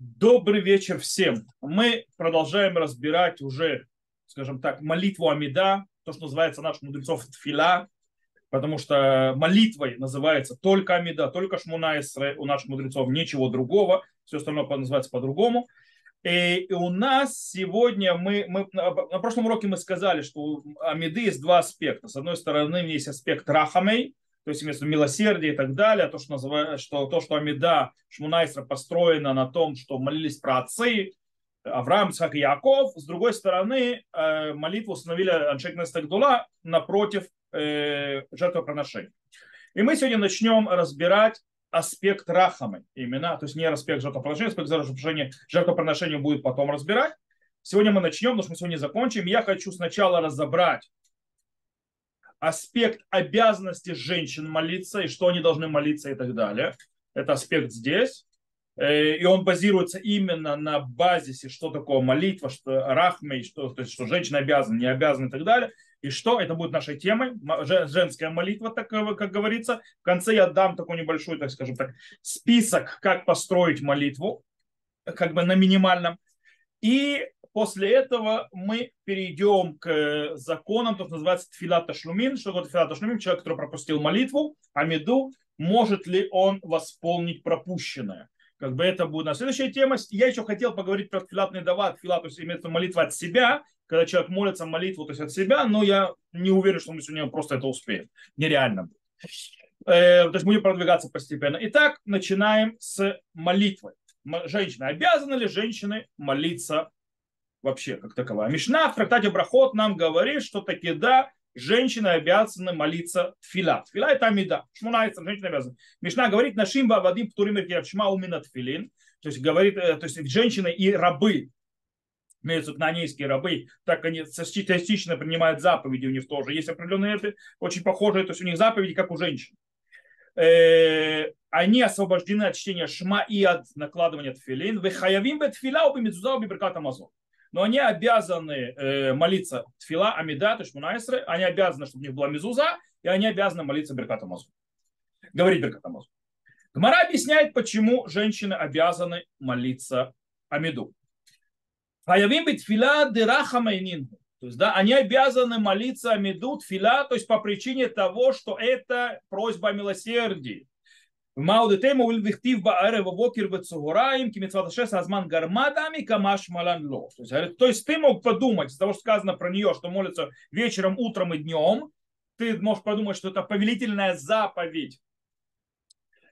Добрый вечер всем. Мы продолжаем разбирать уже, скажем так, молитву Амида, то, что называется наш мудрецов Тфила, потому что молитвой называется только Амида, только Шмуна у наших мудрецов, ничего другого, все остальное называется по-другому. И, у нас сегодня мы, мы на прошлом уроке мы сказали, что у Амиды есть два аспекта. С одной стороны, есть аспект Рахамей, то есть имеется милосердие и так далее, то, что, называют, что, то, что Амида Шмунайсра построена на том, что молились про отцы, Авраам, Исаак и Яков. С другой стороны, э, молитву установили Аншек Нестагдула напротив э, жертвоприношения. И мы сегодня начнем разбирать аспект рахамы именно, то есть не аспект жертвоприношения, аспект жертвоприношения, жертвоприношения будет потом разбирать. Сегодня мы начнем, потому что мы сегодня закончим. Я хочу сначала разобрать аспект обязанности женщин молиться и что они должны молиться и так далее. Это аспект здесь. Э, и он базируется именно на базисе, что такое молитва, что рахмей, что, то есть, что женщина обязана, не обязана и так далее. И что? Это будет нашей темой. Женская молитва, так, как говорится. В конце я дам такой небольшой, так скажем так, список, как построить молитву, как бы на минимальном. И После этого мы перейдем к законам, то, что называется тфилат ташлумин. Что такое тфилат ташлумин? Человек, который пропустил молитву, амиду, может ли он восполнить пропущенное? Как бы это будет на следующая тема. Я еще хотел поговорить про тфилат недава. Тфилат, то есть имеется молитва от себя, когда человек молится молитву, то есть от себя, но я не уверен, что мы сегодня просто это успеем. Нереально. Э, то есть будем продвигаться постепенно. Итак, начинаем с молитвы. Женщины, обязаны ли женщины молиться вообще как таковая. Мишна в трактате Брахот нам говорит, что таки да, женщины обязаны молиться тфила. Тфила это амида. Шмунайца, женщина обязана. Мишна говорит, нашим вадим птурим шма умина тфилин. То есть говорит, э, то есть женщины и рабы, имеются кнанейские рабы, так они частично принимают заповеди, у них тоже есть определенные, очень похожие, то есть у них заповеди, как у женщин. Э, они освобождены от чтения шма и от накладывания тфилин. Вехаявим бет тфила уби мецуза уби беркат амазон но они обязаны э, молиться тфила, амида, ташмунайсры, они обязаны, чтобы у них была мезуза, и они обязаны молиться Беркат Амазу. Говорить Беркат Амазу. Гмара объясняет, почему женщины обязаны молиться Амиду. Хаявим быть фила дераха майнингу. То есть, да, они обязаны молиться Амиду, тфила, то есть по причине того, что это просьба о милосердии. Маудетему ульвихтив бааре вокер вецугураим, кимицваташес азман гармадами камаш малан ло. То есть, то есть ты мог подумать, из того, что сказано про нее, что молится вечером, утром и днем, ты можешь подумать, что это повелительная заповедь,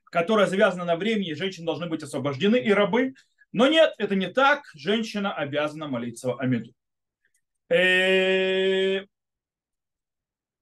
которая завязана на времени, женщины должны быть освобождены и рабы. Но нет, это не так. Женщина обязана молиться Амиду.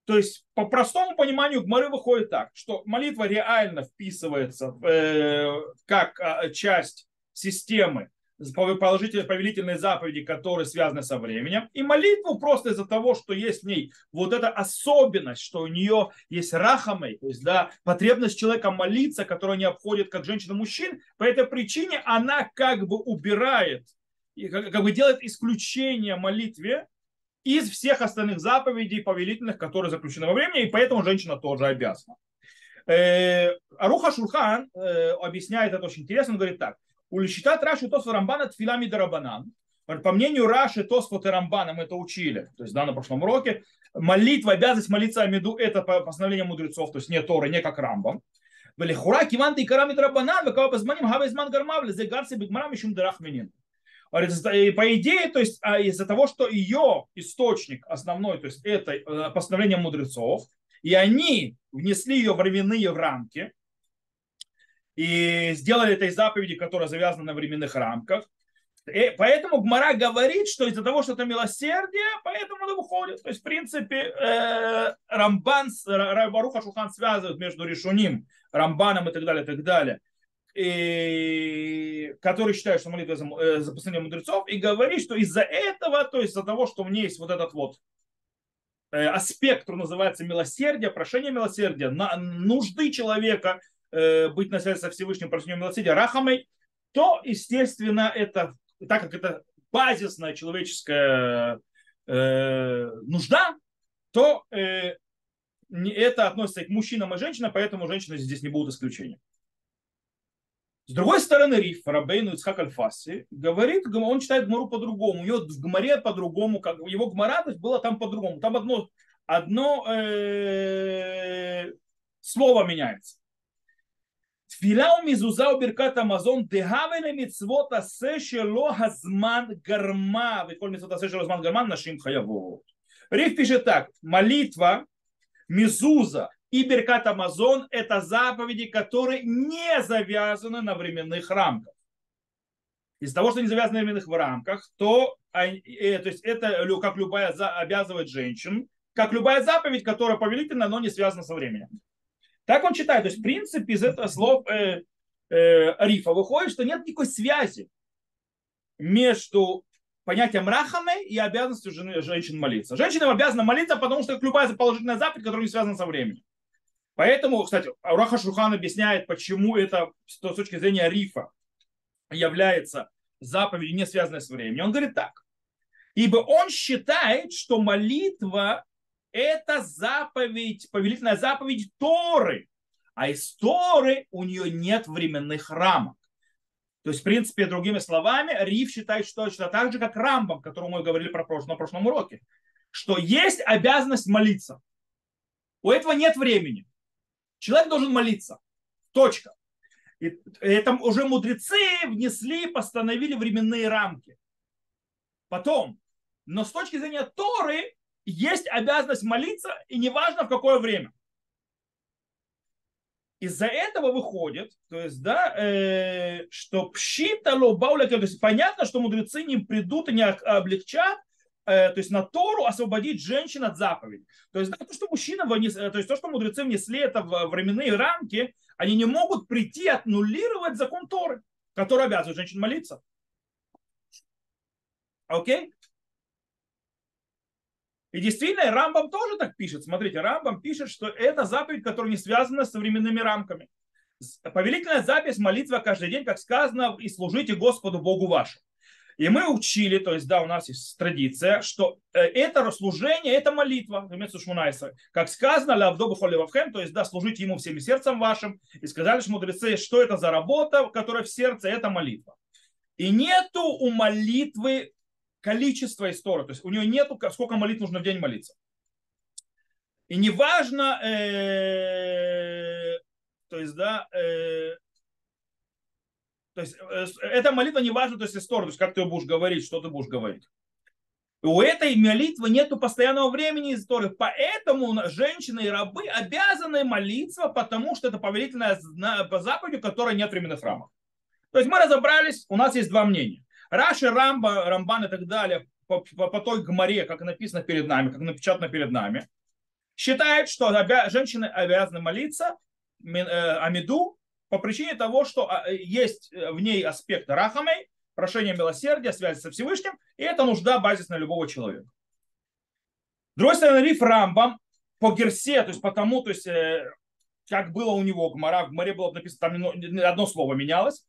То есть, по простому пониманию, Гмары выходит так, что молитва реально вписывается э, как э, часть системы положительной повелительной заповеди, которые связаны со временем, и молитву просто из-за того, что есть в ней вот эта особенность, что у нее есть рахамой, то есть да, потребность человека молиться, которая не обходит как женщина-мужчин, по этой причине она как бы убирает, и как бы делает исключение молитве из всех остальных заповедей повелительных, которые заключены во времени, и поэтому женщина тоже обязана. Э, Аруха Шурхан э, объясняет это очень интересно, он говорит так. Уличитат Раши Тосфа Рамбана тфилами дарабанан. По мнению Раши, Тосфот и Рамбана мы это учили, то есть да, на прошлом уроке, молитва, обязанность молиться Амиду – это постановление мудрецов, то есть не Торы, не как Рамбам. Велихура киванты и карамит рабанан, векава безманим гавезман гармавле, зегарси бигмарам ишум дарах минин. Э, по идее, то есть а из-за того, что ее источник основной, то есть это э, постановление мудрецов, и они внесли ее временные в рамки и сделали этой заповеди, которая завязана на временных рамках. И поэтому Гмара говорит, что из-за того, что это милосердие, поэтому она выходит. То есть, в принципе, Рамбан, Рабаруха Шухан связывают между Решуним, Рамбаном и так далее, и так далее, и, который считает, что молитва за, э, за постановление мудрецов, и говорит, что из-за этого, то есть из-за того, что у меня есть вот этот вот э, аспект, который называется милосердие, прошение милосердия, на нужды человека э, быть на связи со Всевышним прошением милосердия, рахамой, то, естественно, это, так как это базисная человеческая э, нужда, то э, это относится и к мужчинам и женщинам, поэтому женщины здесь не будут исключением. С другой стороны, Риф, Рабейну Ицхак Альфаси, говорит, гм, он читает Гмару по-другому. У него в Гмаре по-другому, как его Гмара была там по-другому. Там одно, одно э, слово меняется. Тфиля у мизуза у беркат амазон дегавене митцвот асе шело хазман гарма. Ведь коль митцвот асе шело хазман гарма нашим хаявот. Риф пишет так. Молитва, мизуза, и Беркат Амазон – это заповеди, которые не завязаны на временных рамках. Из-за того, что не завязаны на временных рамках, то, э, то есть это как любая обязывает женщин, как любая заповедь, которая повелительна, но не связана со временем. Так он читает. То есть, в принципе, из этого слов э, э, Рифа выходит, что нет никакой связи между понятием рахамы и обязанностью жены, женщин молиться. Женщина обязана молиться, потому что это любая положительная заповедь, которая не связана со временем. Поэтому, кстати, Раха Шурхан объясняет, почему это с точки зрения рифа является заповедью, не связанной с временем. Он говорит так. Ибо он считает, что молитва – это заповедь, повелительная заповедь Торы. А из Торы у нее нет временных рамок. То есть, в принципе, другими словами, Риф считает, что точно так же, как Рамбам, о котором мы говорили про прошлом, на прошлом уроке, что есть обязанность молиться. У этого нет времени. Человек должен молиться. Точка. И это уже мудрецы внесли, постановили временные рамки. Потом, но с точки зрения Торы есть обязанность молиться, и неважно в какое время. Из-за этого выходит, то есть, да, э, что пшита лобауля, то есть понятно, что мудрецы не придут и не облегчат то есть на Тору освободить женщин от заповедей. То есть да, то, что мужчина внес, то есть то, что мудрецы внесли это в временные рамки, они не могут прийти аннулировать закон Торы, который обязывает женщин молиться. Окей? И действительно, Рамбам тоже так пишет. Смотрите, Рамбам пишет, что это заповедь, которая не связана с современными рамками. Повелительная запись молитва каждый день, как сказано, и служите Господу Богу вашему. И мы учили, то есть, да, у нас есть традиция, что э, это служение, это молитва, как сказано, лавдобу холивавхем, то есть, да, служите ему всем сердцем вашим. И сказали что мудрецы, что это за работа, которая в сердце, это молитва. И нету у молитвы количества истории, то есть у нее нету, сколько молитв нужно в день молиться. И неважно, э, то есть, да, э, то есть э, эта молитва не важна, то есть история, то есть как ты будешь говорить, что ты будешь говорить. У этой молитвы нет постоянного времени истории, поэтому женщины и рабы обязаны молиться, потому что это повелительная по заповедь, которой нет временных рамок. То есть мы разобрались, у нас есть два мнения. Раши, Рамба, Рамбан и так далее по, по, по той гморе, как написано перед нами, как напечатано перед нами, считают, что обя- женщины обязаны молиться э, Амиду по причине того, что а, есть э, в ней аспект рахамей, прошение милосердия, связи со Всевышним, и это нужда базисная любого человека. Другой стороны, Риф Рамбам по Герсе, то есть потому, то есть э, как было у него Гмара, в Гмаре было написано, там одно слово менялось.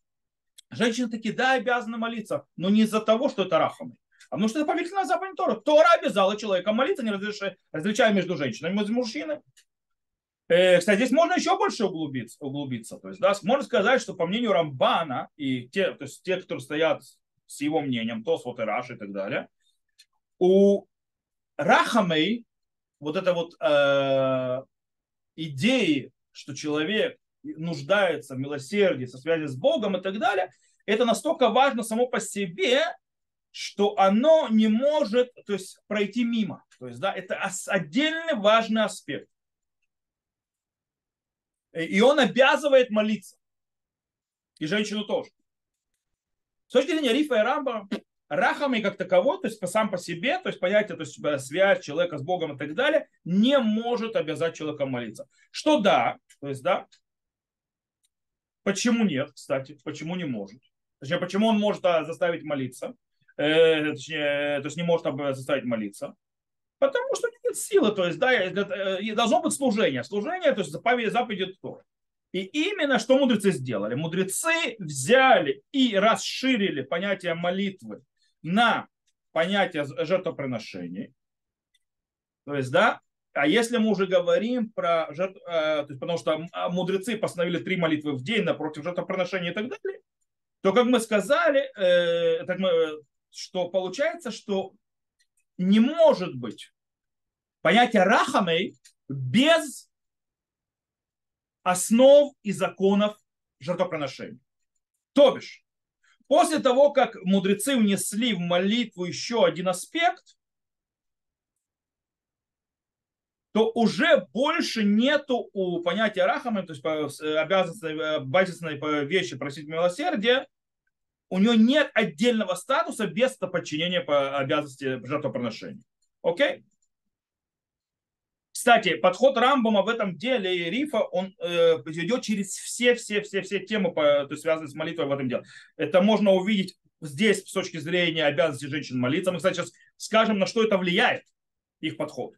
Женщины такие, да, обязаны молиться, но не из-за того, что это рахамы, а потому что это повелительная заповедь Тора. Тора обязала человека молиться, не разрешая, различая между женщинами и мужчинами. Э, кстати, здесь можно еще больше углубиться. углубиться. То есть, да, можно сказать, что по мнению Рамбана и те, то есть те, кто стоят с его мнением, Тосфот и Раш и так далее, у Рахамей вот эта вот э, идеи, что человек нуждается в милосердии, со связи с Богом и так далее, это настолько важно само по себе, что оно не может то есть, пройти мимо. То есть, да, это отдельный важный аспект. И он обязывает молиться. И женщину тоже. С точки зрения Рифа и Рамба, рахами как таковой, то есть сам по себе, то есть понятие, то есть э, связь человека с Богом и так далее, не может обязать человека молиться. Что да, то есть да, почему нет, кстати, почему не может? Точнее, почему он может а, заставить молиться, э, точнее, то есть не может заставить молиться? Потому что нет силы, то есть, да, э, должно быть служение. Служение, то есть заповедь, заповеди Торы. И именно что мудрецы сделали? Мудрецы взяли и расширили понятие молитвы на понятие жертвоприношений. То есть, да, А если мы уже говорим про жертв, э, то есть, потому что а, мудрецы постановили три молитвы в день напротив жертвоприношения и так далее, то, как мы сказали, э, так мы, что получается, что не может быть понятие рахамей без основ и законов жертвоприношения. То бишь, после того, как мудрецы внесли в молитву еще один аспект, то уже больше нету у понятия рахамы, то есть э, обязанности, э, вещи просить милосердия, у него нет отдельного статуса без подчинения по обязанности жертвоприношения. Окей? Кстати, подход Рамбома в этом деле и Рифа, он э, идет через все-все-все-все темы, по, то связанные с молитвой в этом деле. Это можно увидеть здесь с точки зрения обязанности женщин молиться. Мы, кстати, сейчас скажем, на что это влияет, их подход.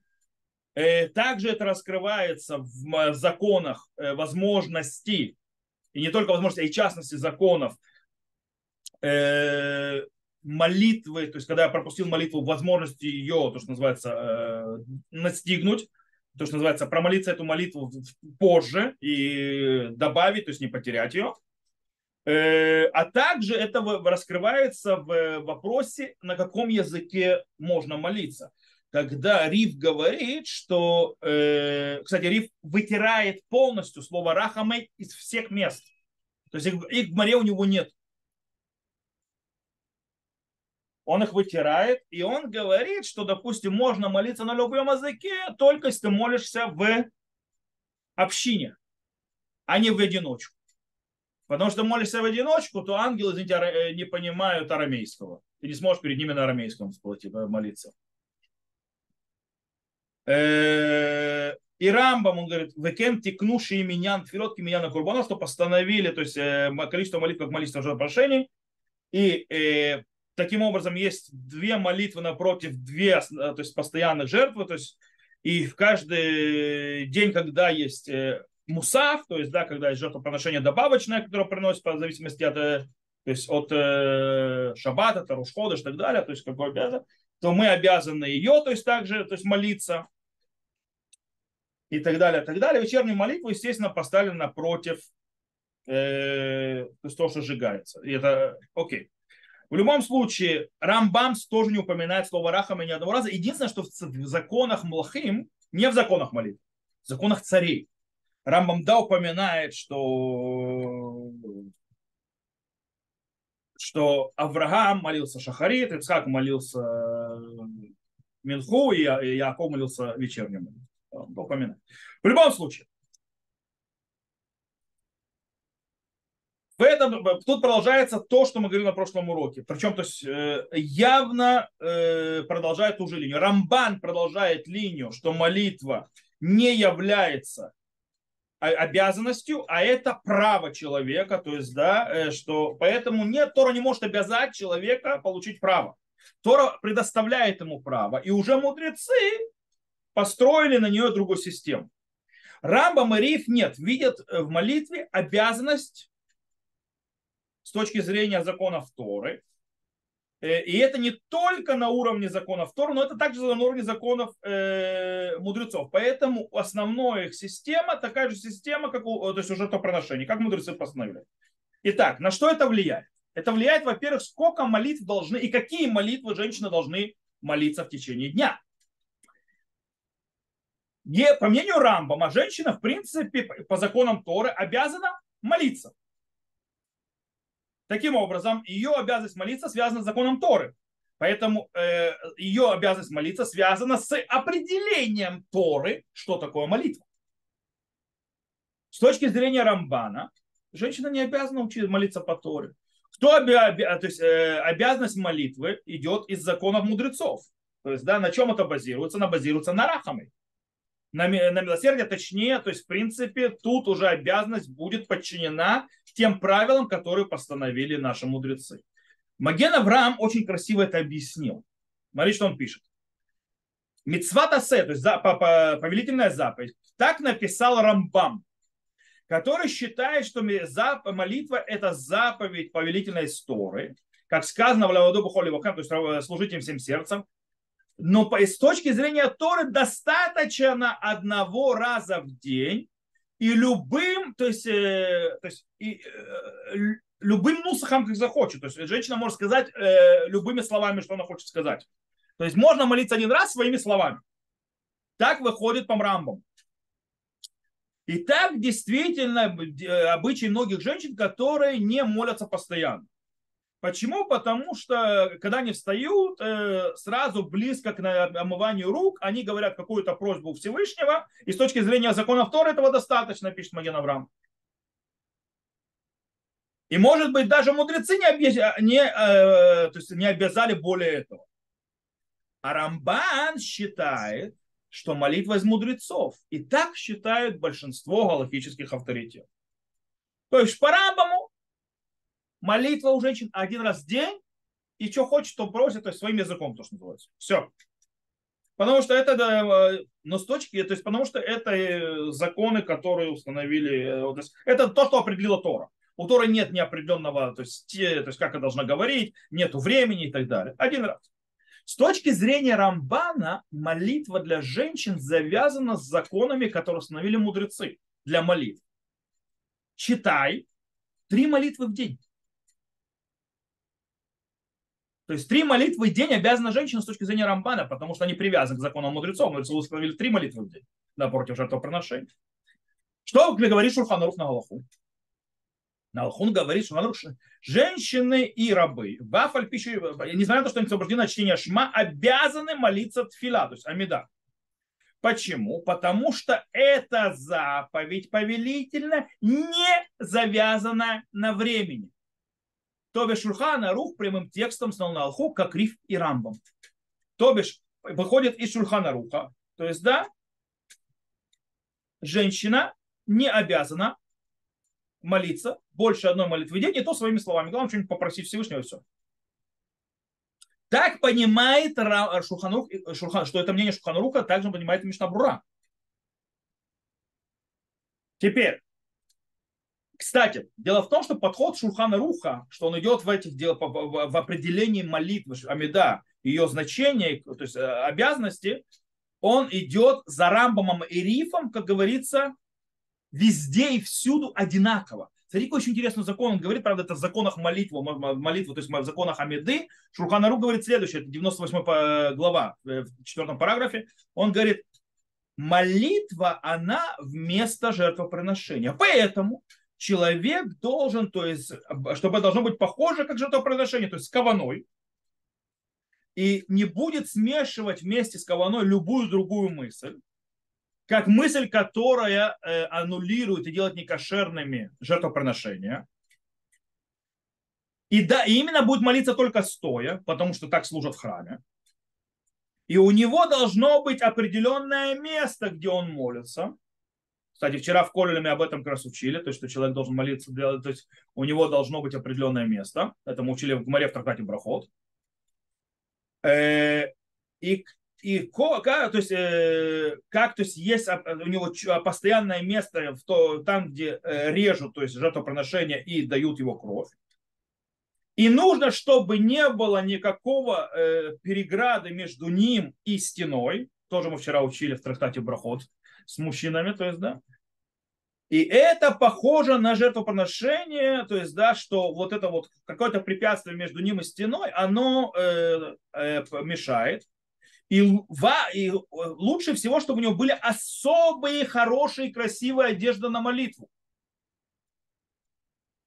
Э, также это раскрывается в законах э, возможности, и не только возможности, а и частности законов э, молитвы, то есть когда я пропустил молитву, возможности ее, то, что называется, настигнуть, то, что называется, промолиться эту молитву позже и добавить, то есть не потерять ее. А также это раскрывается в вопросе, на каком языке можно молиться когда Риф говорит, что, э, кстати, Риф вытирает полностью слово рахамей из всех мест. То есть их в море у него нет. Он их вытирает, и он говорит, что, допустим, можно молиться на любом языке, только если ты молишься в общине, а не в одиночку. Потому что молишься в одиночку, то ангелы, извините, э, не понимают арамейского. Ты не сможешь перед ними на арамейском молиться. Э, и Рамбам, он говорит, векен текнуши именян тфилот на курбана, что постановили, то есть э, количество молитв как молитва жертвоприношений. И э, таким образом есть две молитвы напротив две, то есть постоянных жертвы, то есть и в каждый день, когда есть мусав, то есть, да, когда есть жертвоприношение добавочное, которое приносит по зависимости от, то есть от э, шаббата, от рушхода и так далее, то есть какой обязан, то мы обязаны ее, то есть также, то есть молиться и так далее, и так далее. Вечернюю молитву, естественно, поставили напротив э, то, есть то, что сжигается. И это окей. В любом случае, Рамбамс тоже не упоминает слово Рахама ни одного раза. Единственное, что в законах Млахим, не в законах молитв, в законах царей, Рамбам да упоминает, что что Авраам молился Шахарит, Ицхак молился Минху, и Яков молился вечерним упоминать. В любом случае, в этом, тут продолжается то, что мы говорили на прошлом уроке. Причем то есть, э, явно э, продолжает ту же линию. Рамбан продолжает линию, что молитва не является обязанностью, а это право человека, то есть, да, э, что поэтому нет, Тора не может обязать человека получить право. Тора предоставляет ему право, и уже мудрецы построили на нее другую систему. Рамбам и Риф нет, видят в молитве обязанность с точки зрения законов Торы. Э, и это не только на уровне законов Торы, но это также на уровне законов э, мудрецов. Поэтому основная их система такая же система, как у, то есть уже то проношение, как мудрецы постановили. Итак, на что это влияет? Это влияет, во-первых, сколько молитв должны и какие молитвы женщины должны молиться в течение дня не, по мнению Рамбама, женщина, в принципе, по законам Торы обязана молиться. Таким образом, ее обязанность молиться связана с законом Торы. Поэтому э, ее обязанность молиться связана с определением Торы, что такое молитва. С точки зрения Рамбана, женщина не обязана учиться молиться по Торе. Кто обя... то есть, э, обязанность молитвы идет из законов мудрецов. То есть, да, на чем это базируется? Она базируется на рахаме на, на милосердие, точнее, то есть, в принципе, тут уже обязанность будет подчинена тем правилам, которые постановили наши мудрецы. Маген Авраам очень красиво это объяснил. Смотри, что он пишет. Мицват асе, то есть повелительная заповедь, так написал Рамбам, который считает, что молитва – это заповедь повелительной истории, как сказано в Лаваду Бухоли то есть служить им всем сердцем, Но с точки зрения Торы достаточно одного раза в день и любым, то есть, э, то есть и, э, любым нусахом, как захочет. То есть женщина может сказать э, любыми словами, что она хочет сказать. То есть можно молиться один раз своими словами. Так выходит по мрамбам. И так действительно обычай многих женщин, которые не молятся постоянно. Почему? Потому что, когда они встают, э, сразу близко к омыванию рук, они говорят какую-то просьбу Всевышнего, и с точки зрения закона Тора этого достаточно, пишет Маген Авраам. И, может быть, даже мудрецы не, объяз... не, э, то есть не обязали более этого. А Рамбан считает, что молитва из мудрецов. И так считают большинство галактических авторитетов. То есть по Рамбаму молитва у женщин один раз в день, и что хочет, то просит, то есть своим языком, то, что называется. Все. Потому что это, э, но с точки, то есть потому что это э, законы, которые установили, э, это то, что определила Тора. У Торы нет неопределенного, то есть, то есть как она должна говорить, нету времени и так далее. Один раз. С точки зрения Рамбана, молитва для женщин завязана с законами, которые установили мудрецы для молитв. Читай три молитвы в день. То есть три молитвы в день обязана женщина с точки зрения Рамбана, потому что они привязаны к законам мудрецов. Мудрецы установили три молитвы в день напротив жертвоприношения. Что говорит Шурханарух на Галаху? Налхун говорит, что женщины и рабы, вафаль пищу, несмотря на то, что они освобождены от чтения шма, обязаны молиться тфила, то есть амида. Почему? Потому что эта заповедь повелительно не завязана на времени. То бишь Шульхана Рух прямым текстом стал на Алху, как Риф и Рамбам. То бишь выходит из Шульхана Руха. То есть, да, женщина не обязана молиться, больше одной молитвы в день, и то своими словами. Главное, что-нибудь попросить Всевышнего, и все. Так понимает Шуханрух, Шурхан, что это мнение Шуханруха, также понимает Мишнабрура. Теперь, кстати, дело в том, что подход Шурхана Руха, что он идет в этих дел, в определении молитвы, Амида, ее значение, то есть э, обязанности, он идет за Рамбамом и Рифом, как говорится, везде и всюду одинаково. Смотри, очень интересный закон. Он говорит, правда, это в законах молитвы, молитвы то есть в законах Амиды. Шурханару говорит следующее, это 98 глава, э, в четвертом параграфе. Он говорит, молитва, она вместо жертвоприношения. Поэтому человек должен, то есть, чтобы должно быть похоже как жертвоприношение, то есть с каваной, и не будет смешивать вместе с каваной любую другую мысль, как мысль, которая э, аннулирует и делает некошерными жертвоприношения. И да, и именно будет молиться только стоя, потому что так служат в храме. И у него должно быть определенное место, где он молится. Кстати, вчера в Колеле мы об этом как раз учили, то есть, что человек должен молиться, то есть у него должно быть определенное место. Это мы учили в Гмаре в трактате Брахот. Э, и и как, то есть, э, как то есть есть у него постоянное место в то, там, где э, режут, то есть жертвоприношение и дают его кровь. И нужно, чтобы не было никакого э, переграды между ним и стеной. Тоже мы вчера учили в трактате Брахот с мужчинами, то есть, да. И это похоже на жертвоприношение, то есть, да, что вот это вот какое-то препятствие между ним и стеной, оно э, э, мешает. И, ва, и э, лучше всего, чтобы у него были особые, хорошие, красивые одежды на молитву.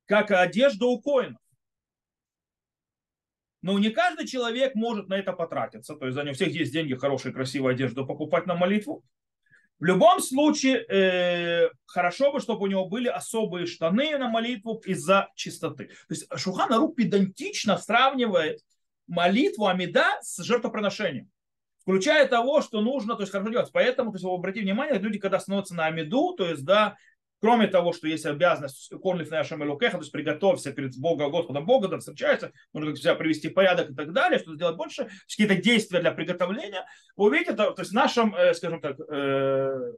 Как одежда у коинов. Но не каждый человек может на это потратиться. То есть за него всех есть деньги, хорошие, красивые одежду покупать на молитву. В любом случае, э, хорошо бы, чтобы у него были особые штаны на молитву из-за чистоты. То есть Шухана Рук педантично сравнивает молитву Амида с жертвоприношением включая того, что нужно, то есть хорошо делать. Поэтому, то есть, обратите внимание, люди, когда становятся на Амиду, то есть, да, кроме того, что есть обязанность корлив на Элокеха, то есть приготовься перед Богом, Господом Бога, да, встречается, нужно себя привести в порядок и так далее, что сделать больше, какие-то действия для приготовления. Вы увидите, то, то есть в нашем, э, скажем так, э,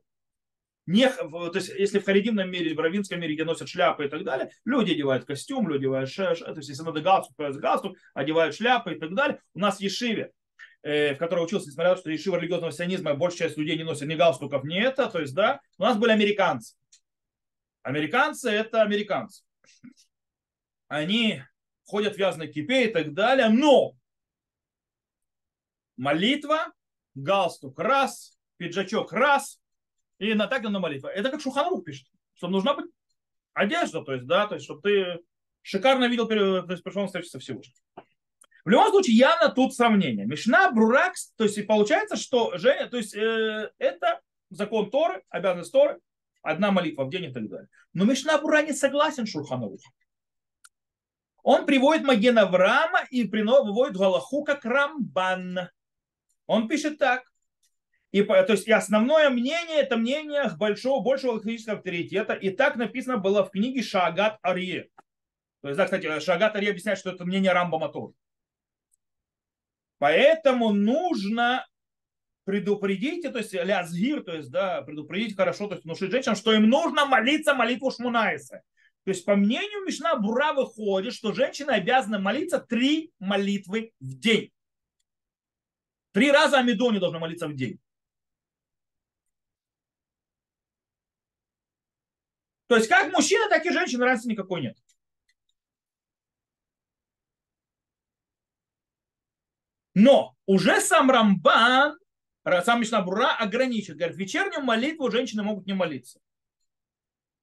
не, то есть, если в харидимном мире, в равинском мире, где носят шляпы и так далее, люди одевают костюм, люди одевают, ш, то есть, если надо галстук, галстук, одевают шляпы и так далее. У нас в Ешиве в которой учился, несмотря на то, что решил религиозного сионизма, большая часть людей не носит ни галстуков, ни это, то есть, да, у нас были американцы. Американцы – это американцы. Они ходят в вязаной кипе и так далее, но молитва, галстук раз, пиджачок раз, и на так на молитва. Это как Шуханрух пишет, что нужна быть одежда, то есть, да, то есть, чтобы ты шикарно видел, то есть, пришел встретиться Всевышним. В любом случае, явно тут сравнение. Мишна, Бруракс, то есть и получается, что Женя, то есть э, это закон Торы, обязанность Торы, одна молитва в день и так далее. Но Мишна Бура не согласен с Шурхановухом. Он приводит Маген Авраама и выводит Галаху как Рамбан. Он пишет так. И, то есть, и основное мнение, это мнение большого, большего логического авторитета. И так написано было в книге Шагат Арье. То есть, да, кстати, Шагат Арье объясняет, что это мнение Рамбама тоже. Поэтому нужно предупредить, то есть лязгир, то есть, да, предупредить хорошо, то есть внушить женщинам, что им нужно молиться молитву Шмунайса. То есть, по мнению Мишна Бура выходит, что женщина обязана молиться три молитвы в день. Три раза Амидоне должна молиться в день. То есть, как мужчина, так и женщина, разницы никакой нет. Но уже сам Рамбан, сам Мишнабура ограничивает. Говорит, вечернюю молитву женщины могут не молиться.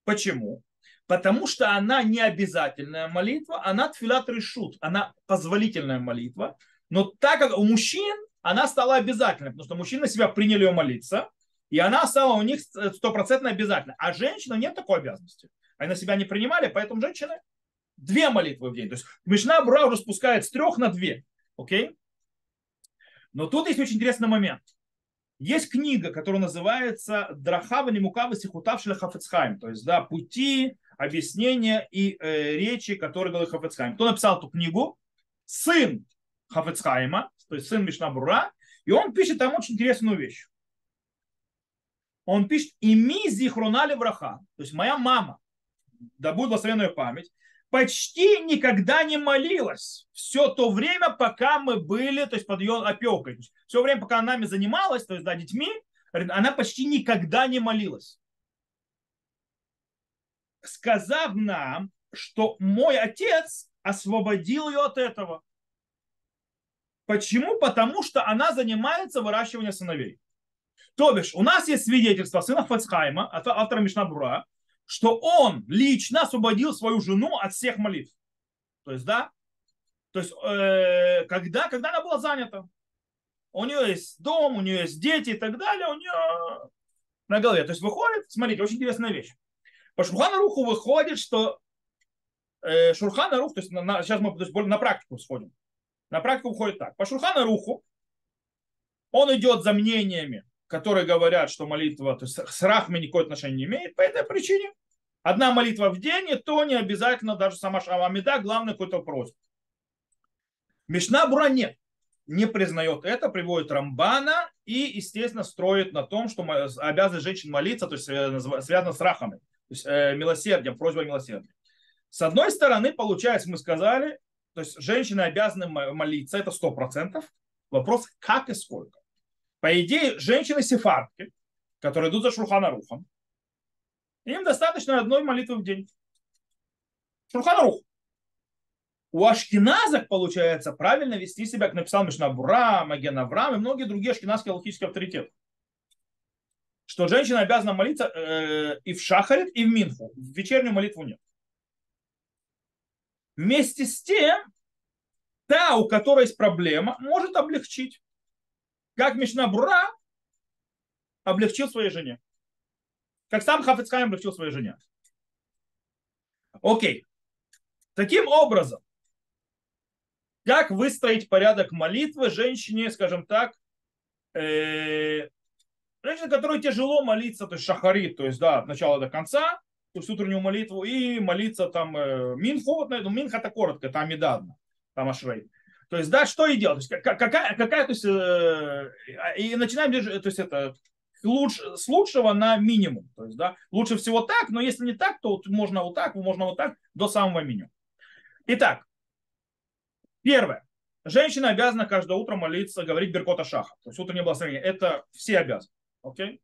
Почему? Потому что она не обязательная молитва, она тфилат решут, она позволительная молитва. Но так как у мужчин она стала обязательной, потому что мужчины себя приняли ее молиться, и она стала у них стопроцентно обязательной. А женщина нет такой обязанности. Они на себя не принимали, поэтому женщины две молитвы в день. То есть Мишна Бра уже спускает с трех на две. Окей? Но тут есть очень интересный момент. Есть книга, которая называется Драхава Немукава Сихутав Хафецхайм. То есть, да, пути, объяснения и э, речи, которые говорит Хафецхайм. Кто написал эту книгу? Сын Хафецхайма, то есть сын Мишнабура. И он пишет там очень интересную вещь. Он пишет «Ими зихронали враха». То есть моя мама, да будет благословенная память, почти никогда не молилась все то время, пока мы были, то есть под ее опекой. Все время, пока она нами занималась, то есть да, детьми, она почти никогда не молилась. Сказав нам, что мой отец освободил ее от этого. Почему? Потому что она занимается выращиванием сыновей. То бишь, у нас есть свидетельство сына Фацхайма, автора Мишнабура, что он лично освободил свою жену от всех молитв. То есть, да, то есть, э, когда, когда она была занята, у нее есть дом, у нее есть дети и так далее, у нее на голове. То есть выходит, смотрите, очень интересная вещь. По Шурхану Руху выходит, что э, Шурхана Рух, то есть на, на, сейчас мы то есть, на практику сходим. На практику выходит так. По Шурхану Руху он идет за мнениями которые говорят, что молитва то есть с рахми никакого отношения не имеет, по этой причине одна молитва в день, и то не обязательно даже сама Шамамида, главное какой-то просьба. Мишна Бура нет, не признает это, приводит Рамбана и, естественно, строит на том, что обязанность женщин молиться, то есть э, связано с рахами, то есть э, милосердием, просьбой милосердия. С одной стороны, получается, мы сказали, то есть женщины обязаны молиться, это сто процентов. Вопрос, как и сколько. По идее, женщины-сефардки, которые идут за Шурханарухом, им достаточно одной молитвы в день. Шурханарух. У ашкеназок, получается, правильно вести себя, как написал Мишнабура, Маген Авраам и многие другие ашкеназские логические авторитеты. Что женщина обязана молиться э, и в шахарит, и в минху. В вечернюю молитву нет. Вместе с тем, та, у которой есть проблема, может облегчить как Мишнабура облегчил своей жене. Как сам Хафицхайм облегчил своей жене. Окей. Таким образом, как выстроить порядок молитвы женщине, скажем так, э, женщине, которой тяжело молиться, то есть шахарит, то есть да, от начала до конца, то есть утреннюю молитву, и молиться там э, минху, вот, ну, минха это коротко, это амидадна, там ашрей. То есть, да, что и делать? То есть, какая, какая, то есть, э, и начинаем, то есть, это, луч, с лучшего на минимум. То есть, да, лучше всего так, но если не так, то можно вот так, можно вот так, до самого минимума. Итак, первое. женщина обязана каждое утро молиться, говорить Беркота Шаха. То есть утреннее благословение. Это все обязаны. Окей?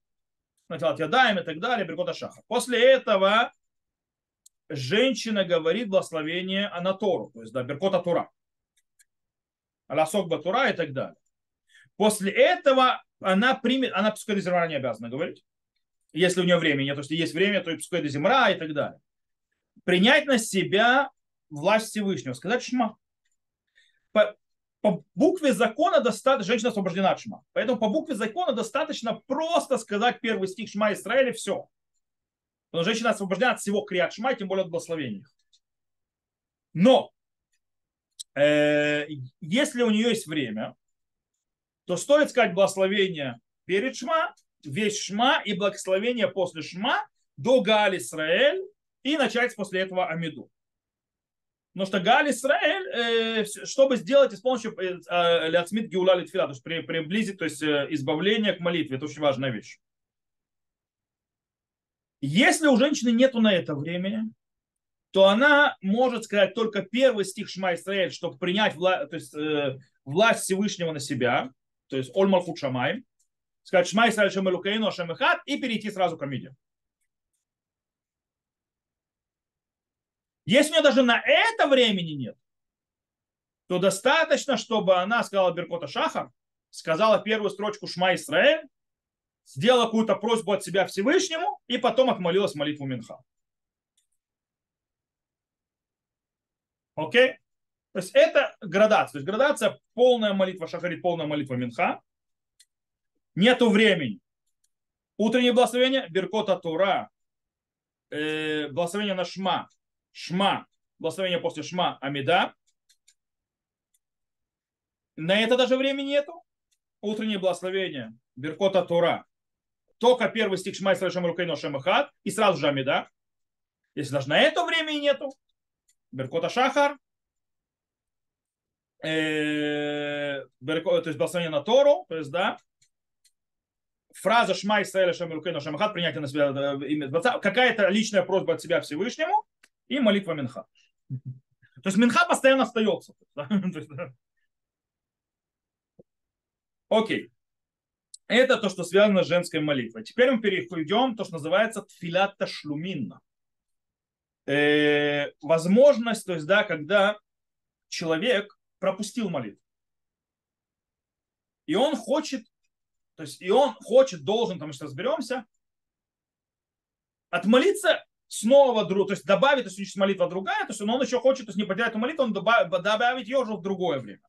Натилат Ядаем и так далее, Беркота Шаха. После этого женщина говорит благословение Анатору, то есть да, Беркота Тура. Алясок Батура и так далее. После этого она примет, она пускай до зимра не обязана говорить. Если у нее времени нет, то есть есть время, то и пускай до зимра и так далее. Принять на себя власть Всевышнего, сказать шма. По, по букве закона достаточно, женщина освобождена от шма. Поэтому по букве закона достаточно просто сказать первый стих шма Израиля, все. Но женщина освобождена от всего криат шма, тем более от благословения. Но э, если у нее есть время, то стоит сказать благословение перед Шма, весь Шма и благословение после Шма до Гааль Исраэль и начать после этого Амиду. Потому что Гааль Исраэль, э, чтобы сделать с помощью э, э, Ляцмит Геула Литфила, то есть приблизить то есть, избавление к молитве, это очень важная вещь. Если у женщины нету на это времени, то она может сказать только первый стих Шма Исраэль, чтобы принять вла- то есть, э, власть Всевышнего на себя, то есть Оль Малхут Шамай, сказать Шма Исраэль Шем Элукаину Шем Эхад и перейти сразу к Амиде. Если у нее даже на это времени нет, то достаточно, чтобы она сказала Беркота Шахар, сказала первую строчку Шма Исраэль, сделала какую-то просьбу от себя Всевышнему и потом отмолилась молитву Минха. Окей? То есть это градация. То есть градация полная молитва Шахарит, полная молитва Минха. Нету времени. Утреннее благословение, Беркота Тура, э, благословение на Шма, Шма, благословение после Шма, Амида. На это даже времени нету. Утреннее благословение, Беркота Тура. Только первый стих Шма Исраиль Шам Рукейно Шамахат и сразу же Амида. Если даже на это времени нету, Беркота Шахар, то есть благословение на Тору, то есть, да, фраза Шма Исраэля Шамилукейну Шамахат, принятие на себя имя Творца, какая-то личная просьба от себя Всевышнему и молитва Минха. То есть Минха постоянно остается. Окей. Это то, что связано с женской молитвой. Теперь мы перейдем то, что называется тфилат ташлуминна. Э, возможность, то есть, да, когда человек пропустил молитву. И он хочет то есть и он хочет, должен, там что разберемся, отмолиться снова, то есть добавить, то есть молитва другая, то есть он еще хочет, то есть не потерять эту молитву, он добавить, добавить ее уже в другое время.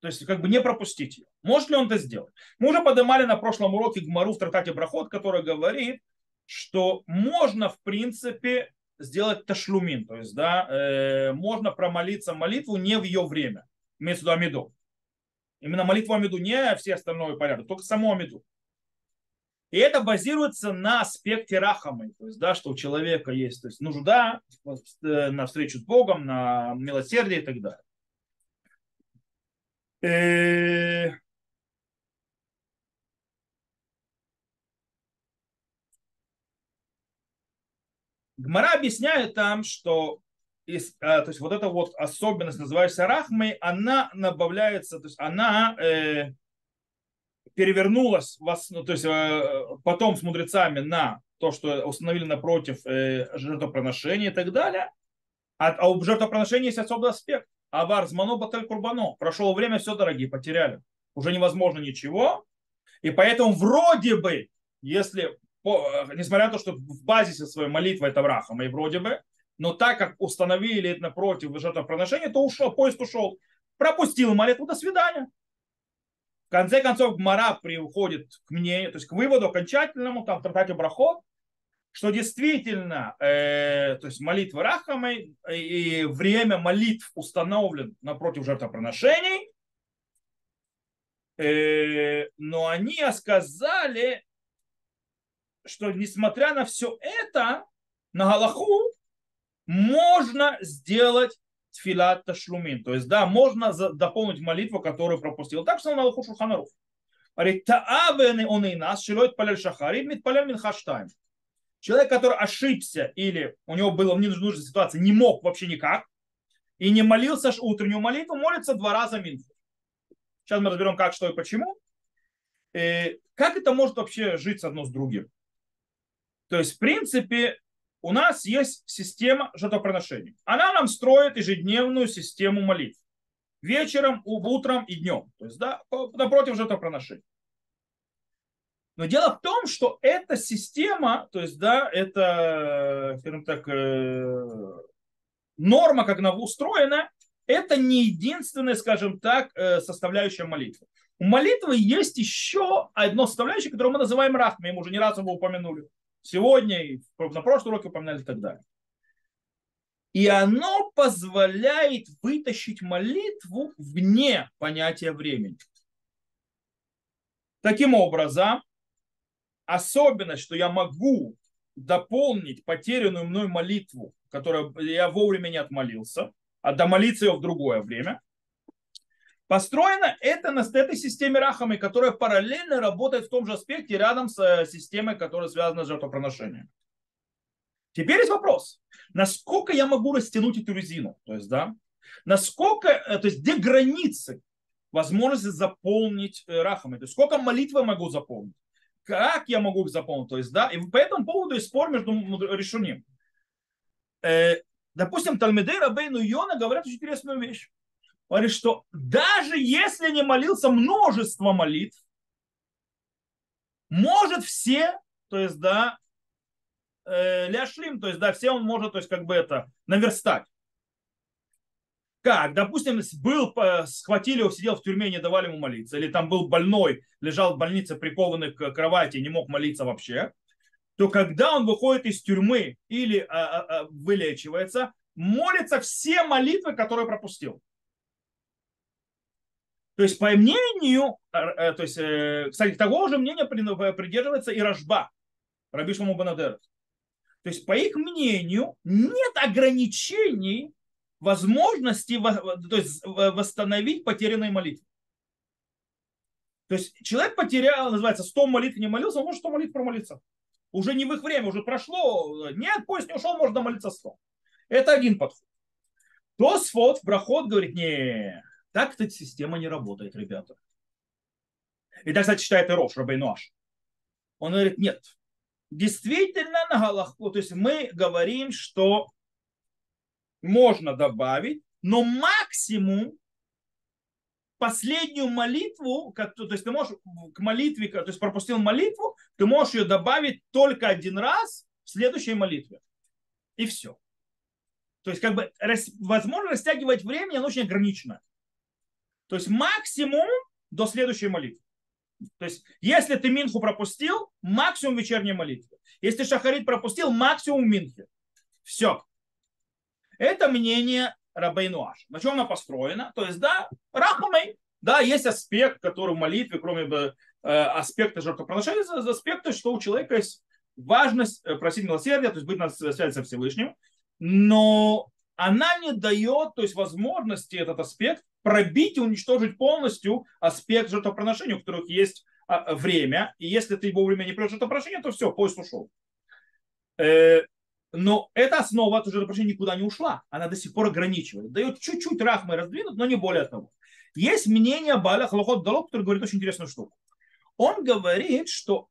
То есть как бы не пропустить ее. Может ли он это сделать? Мы уже поднимали на прошлом уроке Гмару в трактате Брахот, который говорит, что можно в принципе сделать ташлумин, то есть да, э, можно промолиться молитву не в ее время, имеется амиду. Именно молитву Амиду, не все остальное порядок, только саму Амиду. И это базируется на аспекте рахамы, то есть, да, что у человека есть то есть, нужда э, на встречу с Богом, на милосердие и так далее. Э, Гмара объясняет там, что а, то есть вот эта вот особенность, называющаяся рахмой, она набавляется, то есть она э, перевернулась, вас, ну, то есть э, потом с мудрецами на то, что установили напротив э, жертвоприношения и так далее. А, а у жертвоприношения есть особый аспект. Авар, змано, баталь, курбано. Прошло время, все, дорогие, потеряли. Уже невозможно ничего. И поэтому вроде бы, если, по, э, несмотря на то, что в базисе своей молитвы это врахом, и вроде бы, но так как установили напротив жертвоприношения, то ушел, поезд ушел. Пропустил молитву, до свидания. В конце концов, Гмара приходит к мнению, то есть к выводу окончательному, там в трактате Брахот, что действительно, э, то есть молитва Рахамой и время молитв установлен напротив жертвоприношений, э, но они сказали, что несмотря на все это, на Галаху можно сделать тфилат ташлумин. То есть, да, можно дополнить молитву, которую пропустил. Так что на Аллаху Шуханаруф. Говорит, таавены он и нас, шилой палель шахарим, митпалель минхаштайм. Человек, который ошибся или у него была нужная ситуация, не мог вообще никак, и не молился утреннюю молитву, молится два раза минху. Сейчас мы разберем, как, что и почему. И э, как это может вообще жить одно с другим? То есть, в принципе, у нас есть система жертвоприношений. Она нам строит ежедневную систему молитв. Вечером, утром и днем. То есть, да, напротив жертвоприношений. Но дело в том, что эта система, то есть, да, это, скажем так, э, норма, как она устроена, это не единственная, скажем так, э, составляющая молитвы. У молитвы есть еще одно составляющее, которое мы называем рахми, мы уже не раз его упомянули. Сегодня и на прошлом уроке упоминали и так далее. И оно позволяет вытащить молитву вне понятия времени. Таким образом, особенность, что я могу дополнить потерянную мной молитву, которую я вовремя не отмолился, а домолиться ее в другое время, построена это на этой системе рахами, которая параллельно работает в том же аспекте рядом с э, системой, которая связана с жертвоприношением. Теперь есть вопрос, насколько я могу растянуть эту резину, то есть, да, насколько, э, то есть, где границы возможности заполнить э, рахами, то есть, сколько молитвы я могу заполнить как я могу их заполнить? То есть, да, и по этому поводу есть спор между решением. Допустим, Талмедей Рабейну Йона говорят очень интересную вещь. Говорит, что даже если не молился множество молитв, может все, то есть, да, э, ляшлим, то есть, да, все он может, то есть, как бы это, наверстать. Как? Допустим, был, схватили его, сидел в тюрьме, не давали ему молиться. Или там был больной, лежал в больнице, прикованный к кровати, не мог молиться вообще. То когда он выходит из тюрьмы или а, а, а, вылечивается, молится все молитвы, которые пропустил. То есть, по мнению, э, то есть, э, кстати, того же мнения придерживается и Рожба, Раби Шмаму Банадер. То есть, по их мнению, нет ограничений возможности то есть, восстановить потерянные молитвы. То есть человек потерял, называется, 100 молитв не молился, он может 100 молитв промолиться. Уже не в их время, уже прошло, нет, поезд не ушел, можно молиться 100. Это один подход. Тосфот в проход говорит, не, так эта система не работает, ребята. И так, кстати, читает и Рош, Рабейнуаш. Он говорит, нет, действительно на Галаху, то есть мы говорим, что можно добавить, но максимум последнюю молитву, то есть ты можешь к молитве, то есть пропустил молитву, ты можешь ее добавить только один раз в следующей молитве. И все. То есть как бы возможно растягивать время, оно очень ограничено. То есть максимум до следующей молитвы. То есть если ты Минху пропустил, максимум вечерней молитвы. Если Шахарит пропустил, максимум Минхи. Все. Это мнение Рабейнуаш. На чем она построена? То есть, да, Рахамей, да, есть аспект, который в молитве, кроме э, аспекта жертвоприношения, аспект, что у человека есть важность э, просить милосердия, то есть быть на связи со Всевышним, но она не дает то есть, возможности этот аспект пробить и уничтожить полностью аспект жертвоприношения, у которых есть а, время, и если ты вовремя не придешь жертвоприношение, то все, поезд ушел. Э, но эта основа тоже жертвоприношения никуда не ушла. Она до сих пор ограничивает. Дает чуть-чуть рахмы раздвинуть, но не более того. Есть мнение Баля Халахот Далок, который говорит очень интересную штуку. Он говорит, что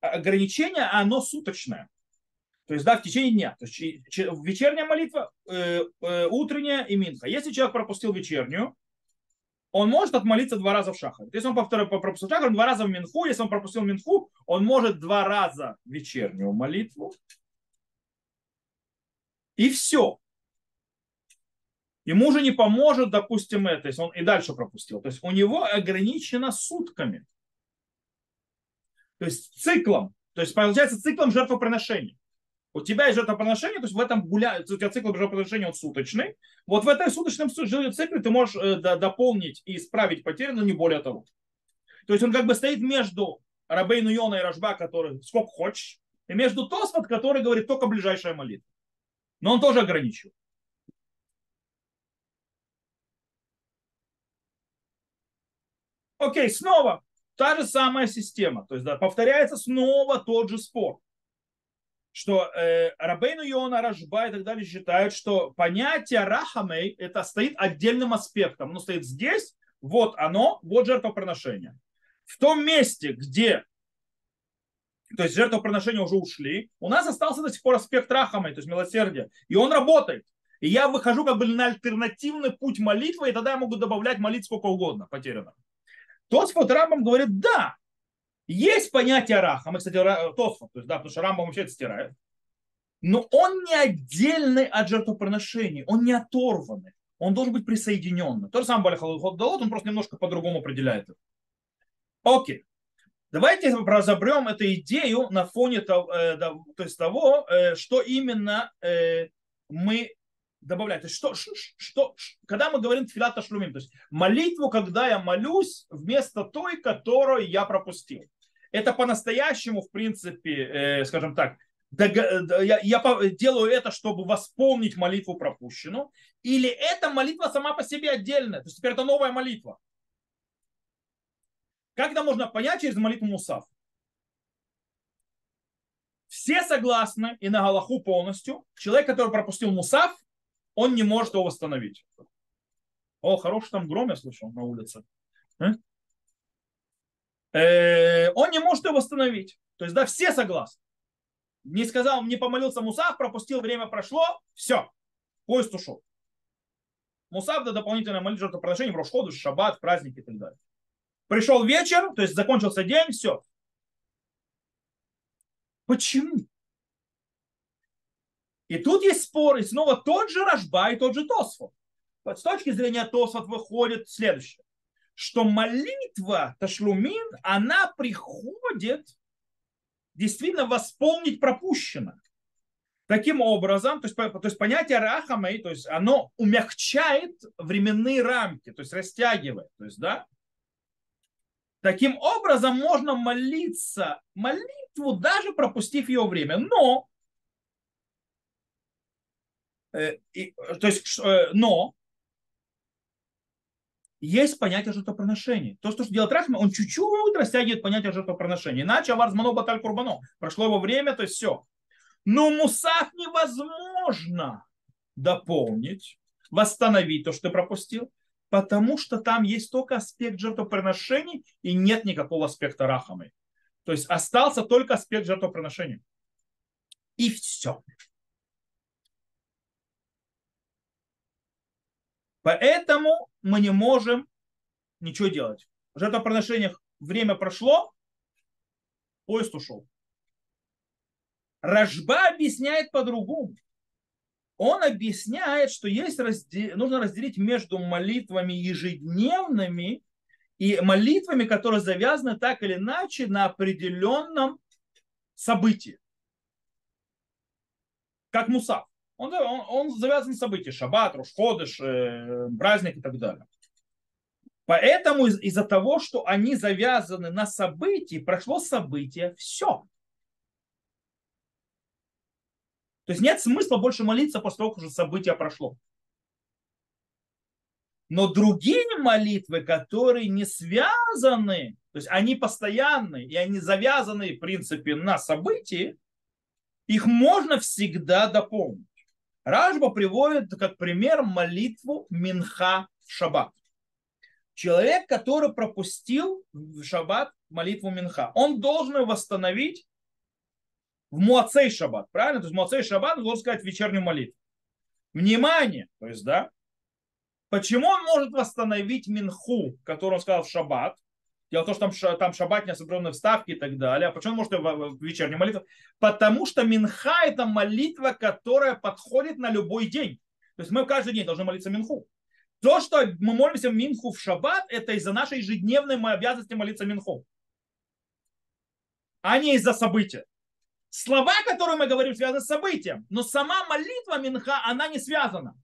ограничение, оно суточное. То есть, да, в течение дня. То есть, вечерняя молитва, э, э, утренняя и минха. Если человек пропустил вечернюю, он может отмолиться два раза в шахар. Если он повторил, пропустил шахар, два раза в минху. Если он пропустил минху, он может два раза вечернюю молитву и все. Ему уже не поможет, допустим, это, если он и дальше пропустил. То есть у него ограничено сутками. То есть циклом. То есть получается циклом жертвоприношения. У тебя есть жертвоприношение, то есть в этом гуляет, у тебя цикл жертвоприношения он суточный. Вот в этой суточном цикле ты можешь э, дополнить и исправить потери, но не более того. То есть он как бы стоит между Рабейну Йона и Рожба, который сколько хочешь, и между Тосфот, который говорит только ближайшая молитва. Но он тоже ограничил. Окей, снова та же самая система. То есть да, повторяется снова тот же спор. Что э, Рабейну Йона, Рашба и так далее считают, что понятие Рахамей это стоит отдельным аспектом. Оно стоит здесь, вот оно, вот жертвоприношение. В том месте, где то есть жертвоприношения уже ушли, у нас остался до сих пор аспект Рахамей, то есть милосердия, и он работает. И я выхожу как бы на альтернативный путь молитвы, и тогда я могу добавлять молитв сколько угодно потеряно. Тосфот Рамбам говорит, да, есть понятие раха. Мы, кстати, Тосфот, то есть, да, потому что Рамбам вообще это стирает. Но он не отдельный от жертвоприношений, он не оторванный. Он должен быть присоединенный. То же самое Балихалот, он просто немножко по-другому определяет это. Окей. Давайте разобрем эту идею на фоне того, э, то есть того э, что именно э, мы добавлять. То есть что, что, когда мы говорим тфилата шлумим, то есть молитву, когда я молюсь вместо той, которую я пропустил. Это по-настоящему, в принципе, э, скажем так, я, я делаю это, чтобы восполнить молитву пропущенную, или эта молитва сама по себе отдельная, то есть теперь это новая молитва. Как это можно понять через молитву Мусав? Все согласны и на Галаху полностью. Человек, который пропустил Мусав, он не может его восстановить. О, хороший там гром я слышал на улице. Э? Э, он не может его восстановить. То есть, да, все согласны. Не сказал, не помолился Мусав, пропустил, время прошло, все, поезд ушел. Мусав до дополнительной молитвы жертвоприношения, в Шаббат, праздники и так далее. Пришел вечер, то есть закончился день, все. Почему? И тут есть спор, и снова тот же Рожба и тот же Тосфот. С точки зрения Тосфот выходит следующее, что молитва Ташлумин, она приходит действительно восполнить пропущенное. Таким образом, то есть, то есть понятие рахамей, то есть оно умягчает временные рамки, то есть растягивает. То есть, да? Таким образом можно молиться молитву, даже пропустив ее время. Но Э, то есть, э, но есть понятие жертвоприношения. То, что делает Рахма, он чуть-чуть растягивает понятие жертвоприношения. Иначе авар змано баталь курбано. Прошло его время, то есть все. Но мусах невозможно дополнить, восстановить то, что ты пропустил, потому что там есть только аспект жертвоприношений и нет никакого аспекта рахамы. То есть остался только аспект жертвоприношения. И все. Поэтому мы не можем ничего делать. В жертвоприношениях время прошло, поезд ушел. Рожба объясняет по-другому. Он объясняет, что есть раздел... нужно разделить между молитвами ежедневными и молитвами, которые завязаны так или иначе на определенном событии. Как Мусав. Он, он, он завязан на события. Шаббат, Рошходыш, э, праздник и так далее. Поэтому из- из-за того, что они завязаны на событии, прошло событие, все. То есть нет смысла больше молиться после того, как уже событие прошло. Но другие молитвы, которые не связаны, то есть они постоянные, и они завязаны, в принципе, на событии, их можно всегда дополнить. Ражба приводит как пример молитву Минха в шаббат. Человек, который пропустил в шаббат молитву Минха, он должен восстановить в Муацей шаббат, правильно? То есть Муацей шаббат, должен сказать вечернюю молитву. Внимание, то есть, да, почему он может восстановить Минху, которую он сказал в шаббат, Дело в том, что там, там шаббат не определенные вставки и так далее. А почему может в, в вечернюю молитву? Потому что минха – это молитва, которая подходит на любой день. То есть мы каждый день должны молиться минху. То, что мы молимся минху в шаббат, это из-за нашей ежедневной обязанности молиться минху. А не из-за события. Слова, которые мы говорим, связаны с событием. Но сама молитва минха, она не связана.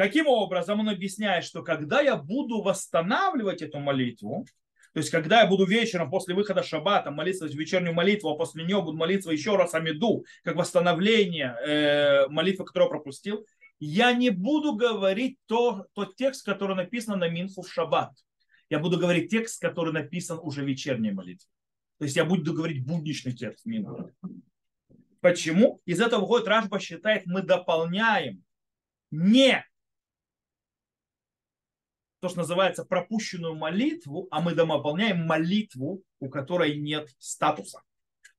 Таким образом, он объясняет, что когда я буду восстанавливать эту молитву, то есть, когда я буду вечером после выхода шаббата молиться вечернюю молитву, а после нее буду молиться еще раз Амиду, как восстановление э, молитвы, которую пропустил, я не буду говорить то, тот текст, который написан на Минху в шаббат. Я буду говорить текст, который написан уже в вечерней молитве. То есть я буду говорить будничный текст Минху. Почему? Из этого выходит Рашба считает, мы дополняем не то, что называется пропущенную молитву, а мы дополняем молитву, у которой нет статуса.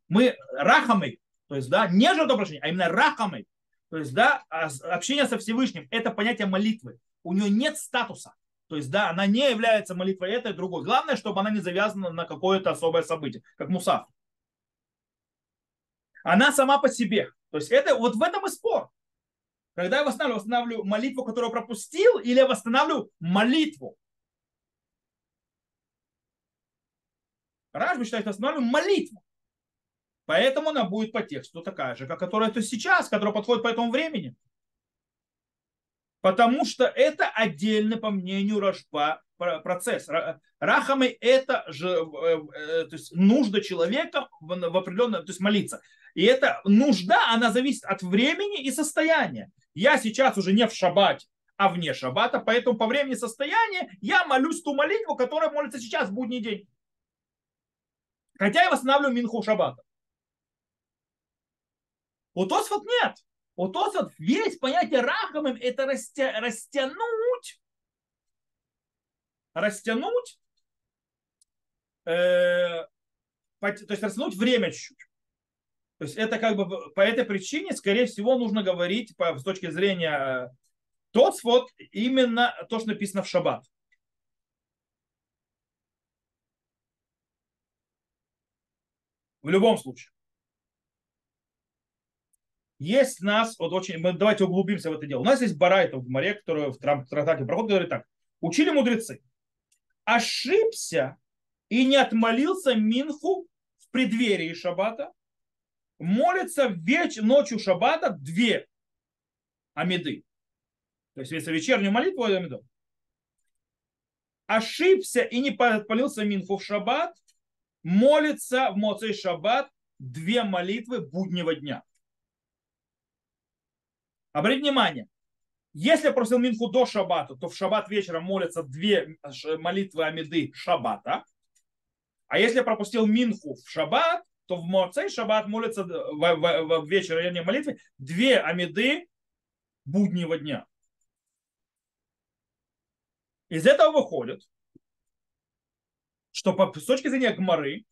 Мы рахамы, то есть, да, не жертвоприношение, а именно рахамы, то есть, да, а общение со Всевышним, это понятие молитвы. У нее нет статуса. То есть, да, она не является молитвой этой, другой. Главное, чтобы она не завязана на какое-то особое событие, как мусаф. Она сама по себе. То есть, это вот в этом и спор. Когда я восстанавливаю, восстанавливаю молитву, которую пропустил, или я восстанавливаю молитву. Ражба считает, восстанавливаю молитву. Поэтому она будет по тексту такая же, как которая это сейчас, которая подходит по этому времени. Потому что это отдельный, по мнению Рашба, процесс. Рахамы – это же, э, э, то есть нужда человека в определенном, то есть молиться. И эта нужда, она зависит от времени и состояния. Я сейчас уже не в шаббате, а вне шаббата, поэтому по времени состояния я молюсь ту молитву, которая молится сейчас в будний день. Хотя я восстанавливаю минху шаббата. У Тосфот нет. У Тосфот есть понятие рахамым, это растя, растянуть, растянуть, э, то есть растянуть время чуть-чуть. То есть это как бы по этой причине, скорее всего, нужно говорить по, с точки зрения э, Тосфот именно то, что написано в Шаббат. В любом случае. Есть нас, вот очень, мы давайте углубимся в это дело. У нас есть Барайта в Гмаре, который в трактате проход говорит так. Учили мудрецы. Ошибся и не отмолился Минху в преддверии Шаббата, молится веч... ночью шаббата две амиды. То есть, если вечернюю молитву, амиду. Ошибся и не подпалился минху в шаббат, молится в Моцей шаббат две молитвы буднего дня. Обратите внимание, если я просил минху до шаббата, то в шаббат вечером молятся две молитвы амиды шаббата. А если я пропустил минху в шаббат, то в Моцей Шаббат молятся в, в, в вечерней молитве две амиды буднего дня. Из этого выходит, что по, с точки зрения Гмары,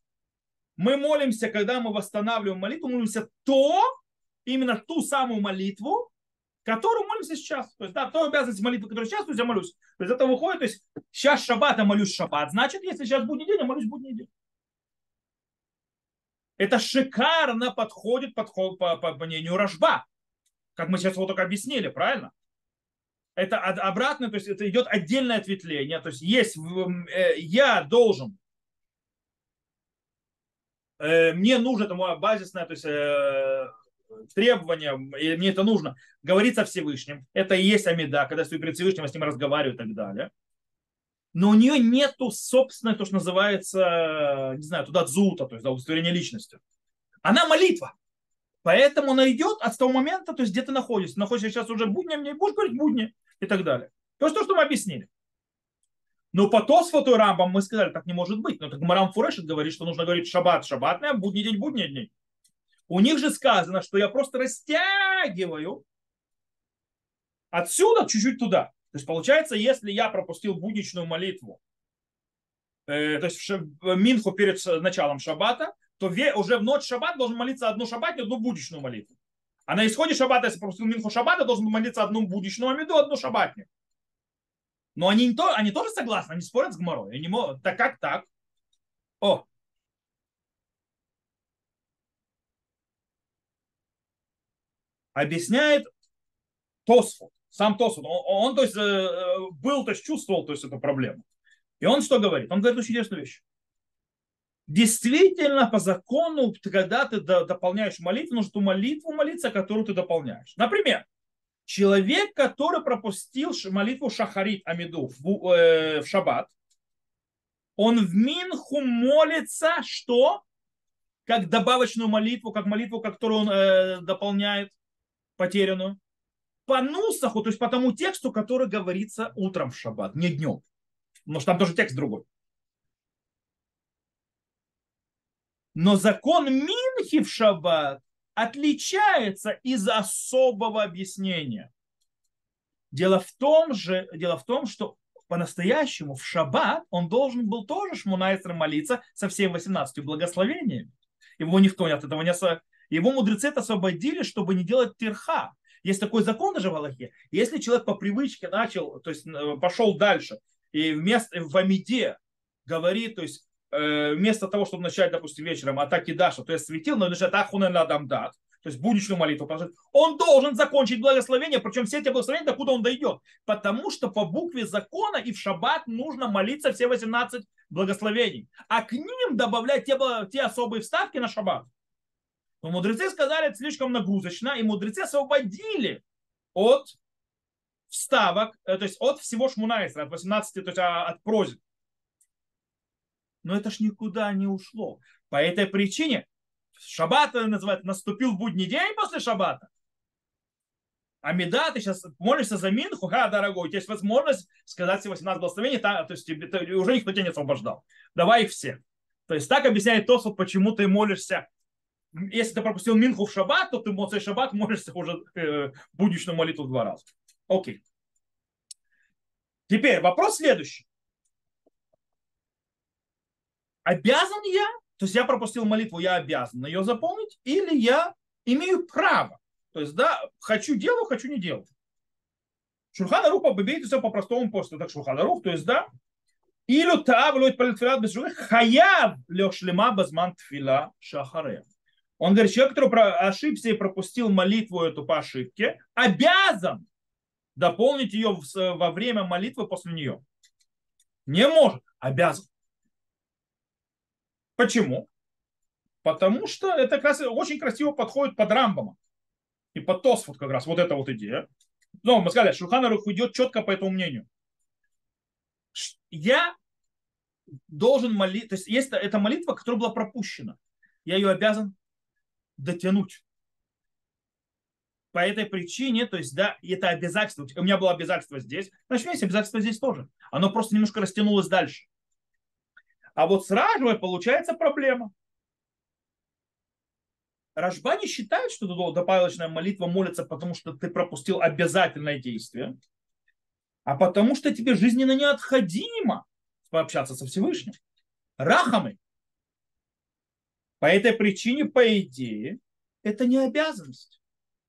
мы молимся, когда мы восстанавливаем молитву, молимся то, именно ту самую молитву, которую молимся сейчас. То есть, да, то обязанность молитвы, которую сейчас, то есть я молюсь. То есть это выходит, то есть сейчас шаббат, я молюсь шаббат. Значит, если сейчас будний день, я молюсь будний день. Это шикарно подходит под, по, по, мнению Рожба. Как мы сейчас вот только объяснили, правильно? Это обратно, то есть это идет отдельное ответвление. То есть есть, э, я должен, э, мне нужно, это мое базисное, то есть э, требование, и мне это нужно, говорить со Всевышним. Это и есть Амида, когда стою перед Всевышним, я с ним разговариваю и так далее но у нее нету собственной, то, что называется, не знаю, туда дзута, то есть удостоверение личности. Она молитва. Поэтому она идет от того момента, то есть где ты находишься. Находишься сейчас уже будни, мне будешь говорить будни и так далее. То есть то, что мы объяснили. Но по Тосфоту и Рамбам мы сказали, так не может быть. Но так Марам Фурешет говорит, что нужно говорить шаббат, шаббатная, будний день, будний день. У них же сказано, что я просто растягиваю отсюда чуть-чуть туда. То есть получается, если я пропустил будничную молитву, э, то есть в Минху перед началом шаббата, то уже в ночь шаббат должен молиться одну шаббатную, одну будничную молитву. А на исходе шаббата, если пропустил Минху шаббата, должен молиться одну будничную амиду, одну шаббатню. Но они, то, они тоже согласны, они спорят с Гморой. Они могут, так как так? О, объясняет Тосфот сам Тосфот, он, он то есть, э, э, был, то есть чувствовал то есть, эту проблему. И он что говорит? Он говорит очень интересную вещь. Действительно, по закону, когда ты дополняешь молитву, нужно ту молитву молиться, которую ты дополняешь. Например, человек, который пропустил молитву Шахарит Амиду в, э, в шаббат, он в Минху молится, что? Как добавочную молитву, как молитву, которую он э, дополняет потерянную по нусаху, то есть по тому тексту, который говорится утром в шаббат, не днем. Потому что там тоже текст другой. Но закон Минхи в шаббат отличается из особого объяснения. Дело в том же, дело в том, что по-настоящему в шаббат он должен был тоже шмунайсер молиться со всеми 18 благословениями. Его никто от этого не... Его мудрецы освободили, чтобы не делать тирха. Есть такой закон даже в Аллахе. Если человек по привычке начал, то есть э, пошел дальше, и вместо, в Амиде говорит, то есть э, вместо того, чтобы начать, допустим, вечером атаки Даша, то есть светил, но начать ахунен ладам дат, то есть будничную молитву, он должен закончить благословение, причем все эти благословения, докуда он дойдет. Потому что по букве закона и в шаббат нужно молиться все 18 благословений, а к ним добавлять те, те особые вставки на шаббат. Но мудрецы сказали, это слишком нагрузочно, и мудрецы освободили от вставок, э, то есть от всего шмунайсера, от 18, то есть а, от просьб. Но это ж никуда не ушло. По этой причине шаббат называют, наступил будний день после шаббата. А ты сейчас молишься за Минху, ха, дорогой, у тебя есть возможность сказать все 18 благословений, то есть тебе, ты, уже никто тебя не освобождал. Давай их все. То есть так объясняет Тосфот, почему ты молишься. Если ты пропустил Минху в шаббат, то ты в шаббат молишься уже э, будничную молитву два раза. Окей. Теперь вопрос следующий. Обязан я то есть я пропустил молитву, я обязан ее заполнить, или я имею право. То есть, да, хочу делаю, хочу не делаю. Шурхана Рух победит все по-простому после так Шурхана Рух, то есть, да, Илю таав лоит палитфилат без хаяв лешлема базман тфила шахаре. Он говорит, человек, который ошибся и пропустил молитву эту по ошибке, обязан дополнить ее во время молитвы после нее. Не может, обязан. Почему? Потому что это как раз очень красиво подходит под Рамбома и под Тосфот как раз, вот эта вот идея. Но мы сказали, Шульханарух идет четко по этому мнению. Я должен молиться, то есть есть эта молитва, которая была пропущена. Я ее обязан дотянуть. По этой причине, то есть, да, это обязательство. У меня было обязательство здесь, значит, у меня есть обязательство здесь тоже. Оно просто немножко растянулось дальше. А вот с Ражбой получается проблема. Рожба не считает, что добавочная молитва молится, потому что ты пропустил обязательное действие, а потому что тебе жизненно необходимо пообщаться со Всевышним. Рахамы. По этой причине, по идее, это не обязанность,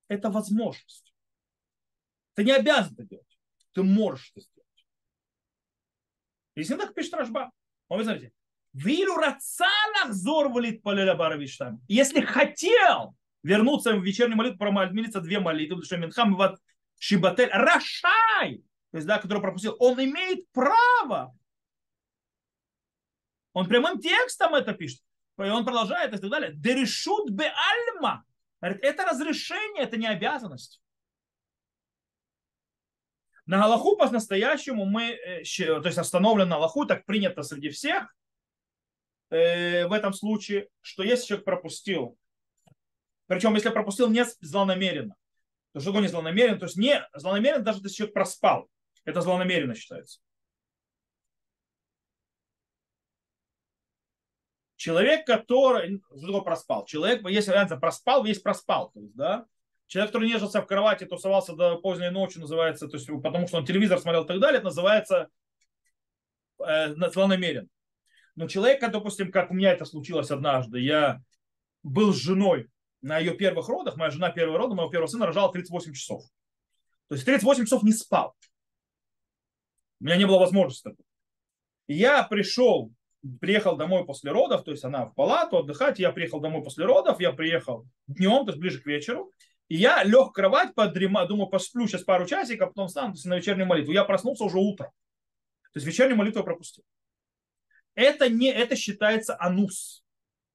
это возможность. Ты не обязан это делать, ты можешь это сделать. Если так пишет Рожба. вы знаете, Вилю рацалах зорвалит полеля баравиштам. Если хотел вернуться в вечернюю молитву, промолиться две молитвы, потому что Минхам вот Шибатель Рашай, то есть, да, который пропустил, он имеет право. Он прямым текстом это пишет. И он продолжает и так далее. Дерешут бе альма. Это разрешение, это не обязанность. На Галаху по-настоящему мы, э, то есть остановлен на Галаху, так принято среди всех, Э, в этом случае, что если человек пропустил, причем если пропустил не злонамеренно, то что такое не злонамеренно? То есть не злонамеренно, даже если человек проспал, это злонамеренно считается. Человек, который, что такое проспал? Человек, если разница проспал, весь проспал. То есть, да? Человек, который нежился в кровати, тусовался до поздней ночи, называется, то есть, потому что он телевизор смотрел и так далее, это называется э, злонамеренно. Но человек, допустим, как у меня это случилось однажды, я был с женой на ее первых родах, моя жена первого рода, моего первого сына рожала 38 часов. То есть 38 часов не спал. У меня не было возможности я пришел, приехал домой после родов, то есть она в палату отдыхать, я приехал домой после родов, я приехал днем, то есть ближе к вечеру, и я лег в кровать, подрема, думаю, посплю сейчас пару часиков, потом встану на вечернюю молитву. Я проснулся уже утром. То есть вечернюю молитву я пропустил это не это считается анус.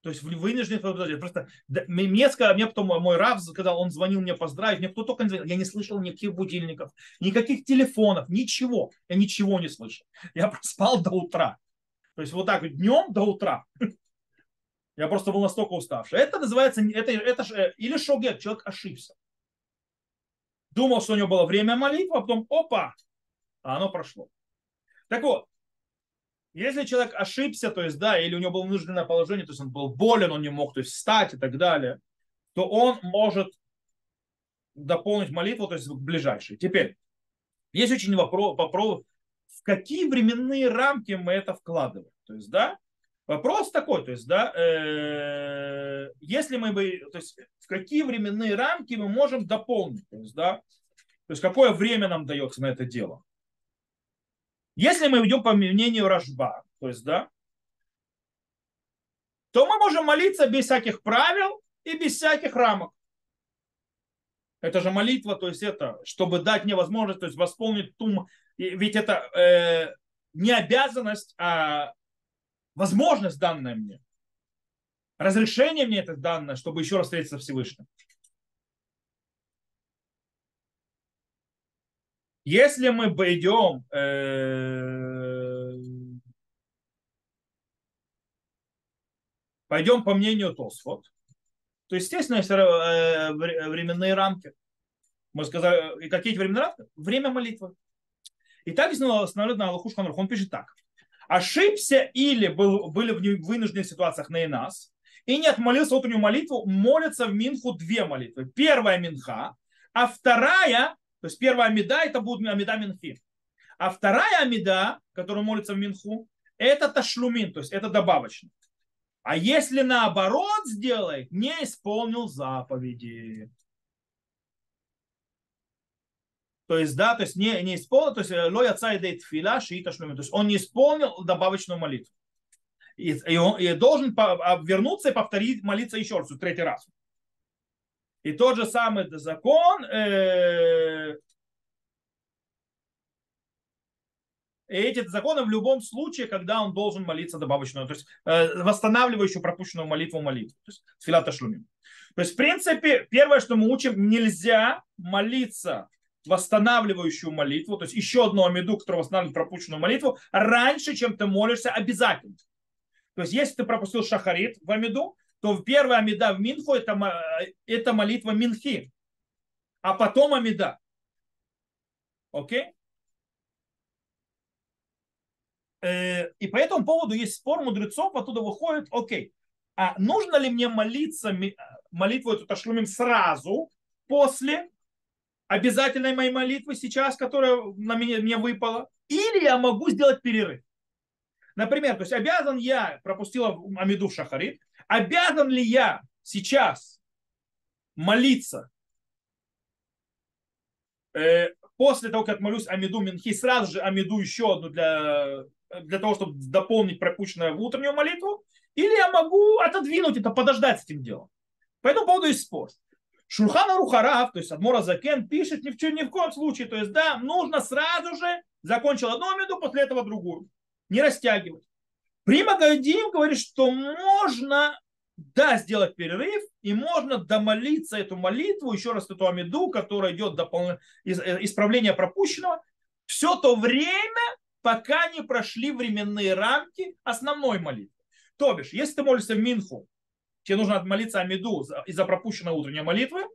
То есть вынужден Просто мне, сказали, мне потом мой раб сказал, он звонил мне поздравить, мне кто только не звонил. Я не слышал никаких будильников, никаких телефонов, ничего. Я ничего не слышал. Я проспал до утра. То есть вот так днем до утра. Я просто был настолько уставший. Это называется, это, это же, или шогет, человек ошибся. Думал, что у него было время молитвы, а потом опа, а оно прошло. Так вот, Если человек ошибся, то есть, да, или у него было вынужденное положение, то есть он был болен, он не мог то есть, встать и так далее, то он может дополнить молитву, то есть ближайший. Теперь, есть очень вопрос, в какие временные рамки мы это вкладываем. То есть, да, вопрос такой, то есть, да, э, если мы бы, то есть, в какие временные рамки мы можем дополнить, то есть, да, то есть, какое время нам дается на это дело. Если мы идем по мнению Рожба, то есть, да, то мы можем молиться без всяких правил и без всяких рамок. Это же молитва, то есть это, чтобы дать мне возможность, то есть восполнить ту, ведь это э, не обязанность, а возможность данная мне. Разрешение мне это данное, чтобы еще раз встретиться Всевышним. Если мы пойдем э, пойдем по мнению Тосфот, то, естественно, есть э, временные рамки. Мы сказали, и какие эти временные рамки? Время молитвы. И так установлено на Аллаху Шханрух. Он пишет так. Ошибся или был, были в вынужденных ситуациях на нас и не отмолился утреннюю молитву, молятся в Минху две молитвы. Первая Минха, а вторая то есть первая амида это будет амида минхи. А вторая амида, которую молится в минху, это ташлумин, то есть это добавочно. А если наоборот сделает, не исполнил заповеди. То есть, да, то есть не, не исполнил, то есть э, лоя цайдейт фила шиита шлюмин. То есть он не исполнил добавочную молитву. И, и он и должен вернуться и повторить, молиться еще раз, третий раз. И тот же самый закон, э, эти законы в любом случае, когда он должен молиться добавочную, то есть э, восстанавливающую пропущенную молитву молитву, то есть филата шлумим. То есть, в принципе, первое, что мы учим, нельзя молиться восстанавливающую молитву, то есть еще одну амиду, которая восстанавливает пропущенную молитву, раньше, чем ты молишься обязательно. То есть, если ты пропустил шахарит в амиду, то первая Амида в Минху это, это молитва Минхи, а потом Амида. Окей? Э, и по этому поводу есть спор мудрецов, оттуда выходит, окей, а нужно ли мне молиться молитву эту ташлумим сразу после обязательной моей молитвы сейчас, которая на меня, мне выпала, или я могу сделать перерыв. Например, то есть обязан я, пропустила Амиду Шахарит, Обязан ли я сейчас молиться э, после того, как молюсь Амиду Минхи, сразу же Амиду еще одну для, для того, чтобы дополнить пропущенное в утреннюю молитву, или я могу отодвинуть это, подождать с этим делом. По этому поводу есть спор. Шурхана Рухарав, то есть Адмора Закен, пишет ни в, ни в коем случае. То есть, да, нужно сразу же закончил одну меду, после этого другую. Не растягивать. Прима Гайдим говорит, что можно да, сделать перерыв, и можно домолиться эту молитву, еще раз эту амиду, которая идет до полно... Э, исправления пропущенного, все то время, пока не прошли временные рамки основной молитвы. То бишь, если ты молишься в Минху, тебе нужно отмолиться Амиду из-за пропущенной утренней молитвы,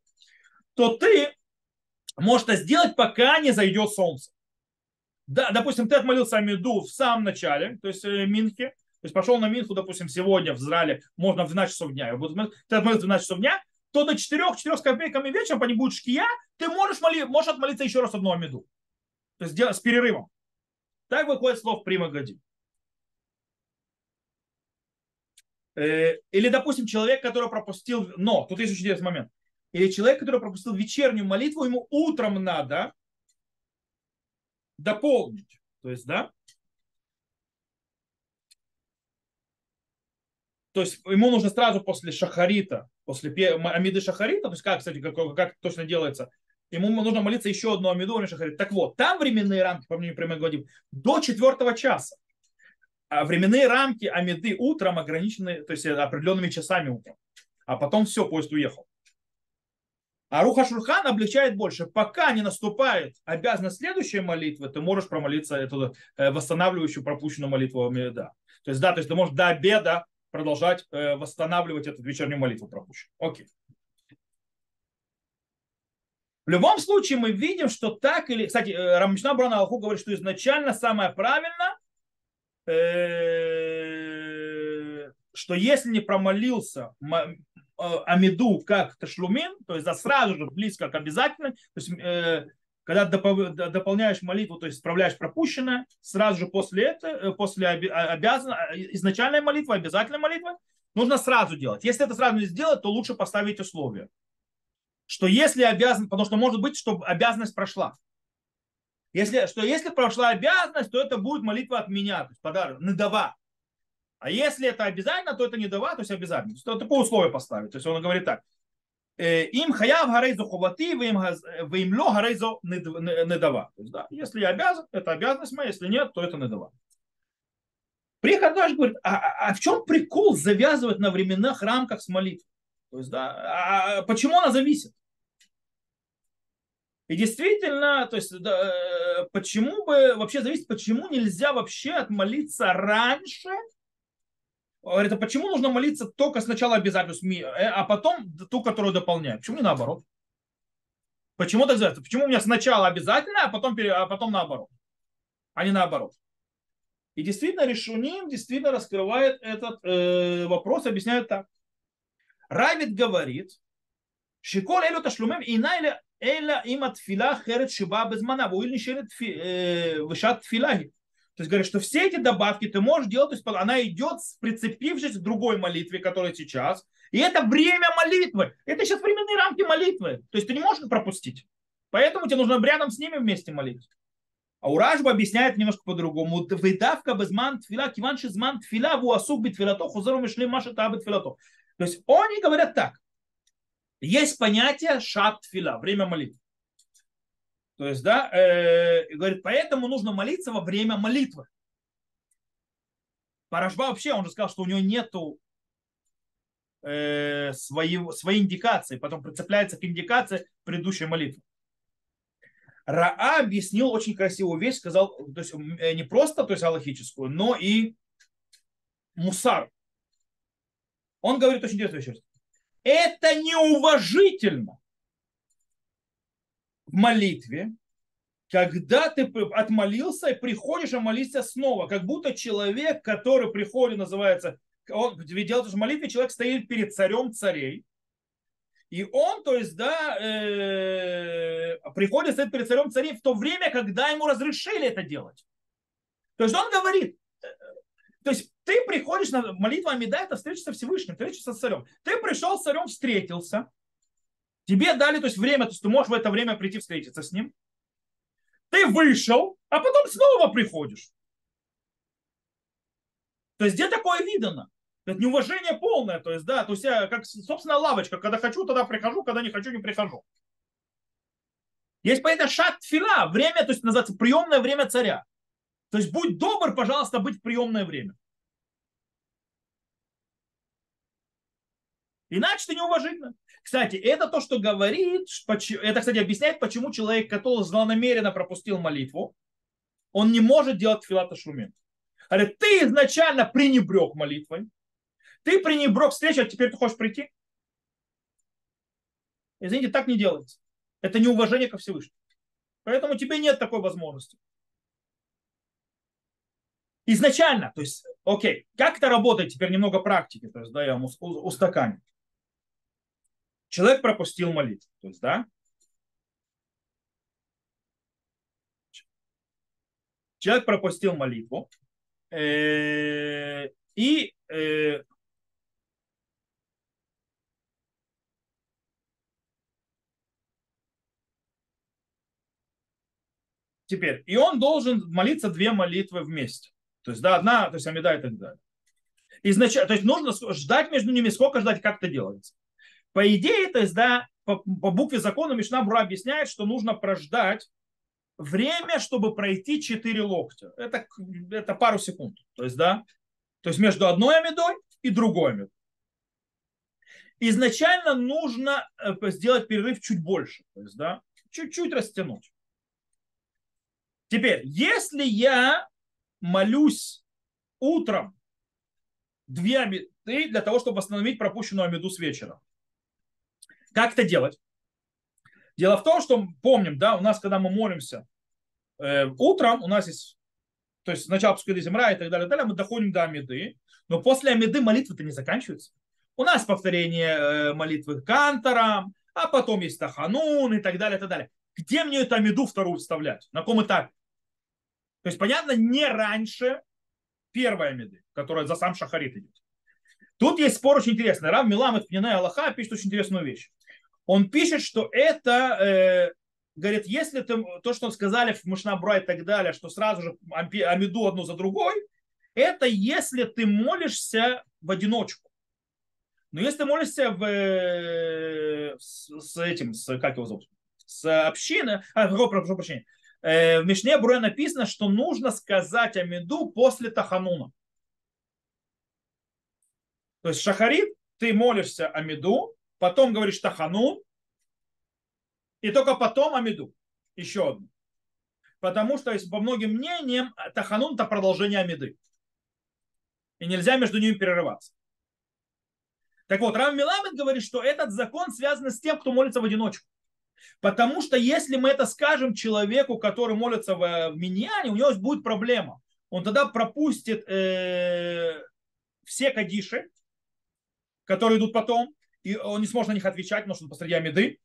то ты можешь это сделать, пока не зайдет солнце. Да, допустим, ты отмолился Амиду в самом начале, то есть э, Минхе, то есть пошел на Минху, допустим, сегодня в Израиле, можно в 12 часов дня, ты отмолился в 12 часов дня, то до 4-4 с копейками вечером, по ним будет шкия, ты можешь, моли, можешь отмолиться еще раз одну Амиду. То есть с перерывом. Так выходит слов Прима Гади. Э, или, допустим, человек, который пропустил, но, тут есть очень интересный момент. Или человек, который пропустил вечернюю молитву, ему утром надо дополнить. То есть, да, То есть ему нужно сразу после шахарита, после амиды шахарита, то есть как, кстати, как, как точно делается, ему нужно молиться еще одну амиду или шахарит. Так вот, там временные рамки, по мнению прямых говорим, до четвертого часа. А временные рамки амиды утром ограничены, то есть определенными часами утром. А потом все, поезд уехал. А Руха Шурхан облегчает больше. Пока не наступает обязанность следующей молитвы, ты можешь промолиться эту э, восстанавливающую пропущенную молитву Да. То есть, да, то есть ты можешь до обеда продолжать э, восстанавливать эту вечернюю молитву пропущенную. Окей. В любом случае мы видим, что так или... Кстати, э, Рамишна Брана Алху говорит, что изначально самое правильное э, что если не промолился э, Амиду как Ташлумин, то есть сразу же близко к обязательной, то есть когда дополняешь молитву, то есть справляешь пропущенное, сразу же после этого, после обязан, изначальной молитвы, обязательной молитвы, нужно сразу делать. Если это сразу не сделать, то лучше поставить условия. Что если обязан, потому что может быть, что обязанность прошла. Если, что если прошла обязанность, то это будет молитва от меня, то есть подарок, недава. А если это обязательно, то это не дава, то есть обязательно. То есть такое условие поставить. То есть он говорит так. Э, им хаяв гарейзу хубати, вы им ло гарейзу недава. То есть, да, если я обязан, это обязанность моя, если нет, то это недава. Прихадаш говорит, а, а, а в чем прикол завязывать на временных рамках с молитвой? То есть, да, а, а почему она зависит? И действительно, то есть, да, э, почему бы, вообще зависит, почему нельзя вообще отмолиться раньше, а почему нужно молиться только сначала обязательно, э, а потом ту, которую дополняет? Почему не наоборот? Почему так называется? Почему у меня сначала обязательно, а потом, а потом наоборот? А не наоборот. И действительно, Решуним действительно раскрывает этот э, вопрос, объясняет так. Равид говорит, Шикол элю ташлумим иная от фила херет шиба без мана, уиль нишерет вышат филахи. То есть говорят, что все эти добавки ты можешь делать, то есть она идет, прицепившись к другой молитве, которая сейчас. И это время молитвы. Это сейчас временные рамки молитвы. То есть ты не можешь пропустить. Поэтому тебе нужно рядом с ними вместе молиться. А Уражба объясняет немножко по-другому. Выдавка без ман тфила, киванши зман тфила, ву асук бит филато, хузару мишли маша табит филато. То есть они говорят так. Есть понятие шат тфила, время молитвы. То есть, да, э, говорит, поэтому нужно молиться во время молитвы. Парашба вообще, он же сказал, что у него нету э, своей, своей индикации, потом прицепляется к индикации предыдущей молитвы. Раа объяснил очень красивую вещь, сказал, то есть э, не просто то есть аллахическую, но и мусар. Он говорит очень интересную вещь. Это неуважительно в молитве, когда ты отмолился и приходишь а молиться снова, как будто человек, который приходит, называется, он делает в молитве, человек стоит перед царем царей, и он, то есть, да, э, приходит, стоит перед царем царей в то время, когда ему разрешили это делать. То есть он говорит, то есть ты приходишь на молитву Амида, это встреча со Всевышним, встреча со царем. Ты пришел с царем, встретился, тебе дали, то есть время, то есть ты можешь в это время прийти встретиться с ним. Ты вышел, а потом снова приходишь. То есть где такое видано? Это неуважение полное, то есть, да, то есть я как, собственно, лавочка, когда хочу, тогда прихожу, когда не хочу, не прихожу. Есть понятие шат фила, время, то есть называется приемное время царя. То есть будь добр, пожалуйста, быть в приемное время. Иначе ты неуважительно. Кстати, это то, что говорит, это, кстати, объясняет, почему человек, который злонамеренно пропустил молитву, он не может делать филата шумин. Говорит, ты изначально пренебрег молитвой, ты пренебрег встречу, а теперь ты хочешь прийти? Извините, так не делается. Это неуважение ко Всевышнему. Поэтому тебе нет такой возможности. Изначально, то есть, окей, как это работает, теперь немного практики, то есть, да, я вам устаканю. Человек пропустил молитву, то есть, да, человек пропустил молитву, э, и э, Теперь, и он должен молиться две молитвы вместе. То есть, да, одна, то есть Амида и так далее. Изначально, то есть нужно ждать между ними, сколько ждать, как это делается. По идее, то есть, да, по, по букве закона Мишна Бруа объясняет, что нужно прождать время, чтобы пройти 4 локтя. Это, это пару секунд. То есть, да, то есть между одной амидой и другой амидой. Изначально нужно э, сделать перерыв чуть больше. То есть, да, чуть-чуть растянуть. Теперь, если я молюсь утром две амиды для того, чтобы восстановить пропущенную амиду с вечера. Как это делать? Дело в том, что помним, да, у нас, когда мы молимся э, утром, у нас есть то есть сначала пускай земля и так далее, и далее, мы доходим до Амиды, но после Амиды молитвы-то не заканчиваются. У нас повторение э, молитвы Кантора, а потом есть Таханун и так далее, и так далее. Где мне эту Амиду вторую вставлять? На каком этапе? То есть, понятно, не раньше первой Амиды, которая за сам Шахарит идет. Тут есть спор очень интересный. Рав Миламет Пнина Аллаха пишет очень интересную вещь. Он пишет, что это, э, говорит, если ты, то, что сказали в Мушнабра и так далее, что сразу же Амиду одну за другой, это если ты молишься в одиночку. Но если ты молишься в, э, с, с этим, с, как его зовут, с общиной, а, прошу прощения, в Мишне Бруя написано, что нужно сказать Амиду после Тахануна. То есть шахарит, ты молишься Амиду, потом говоришь Таханун, и только потом Амиду. Еще одну. Потому что, по многим мнениям, Таханун это продолжение Амиды. И нельзя между ними перерываться. Так вот, Рав Миламед говорит, что этот закон связан с тем, кто молится в одиночку. Потому что если мы это скажем человеку, который молится в, в Миньяне, у него будет проблема. Он тогда пропустит э, все кадиши, которые идут потом, и он не сможет на них отвечать, потому что он посреди Амиды.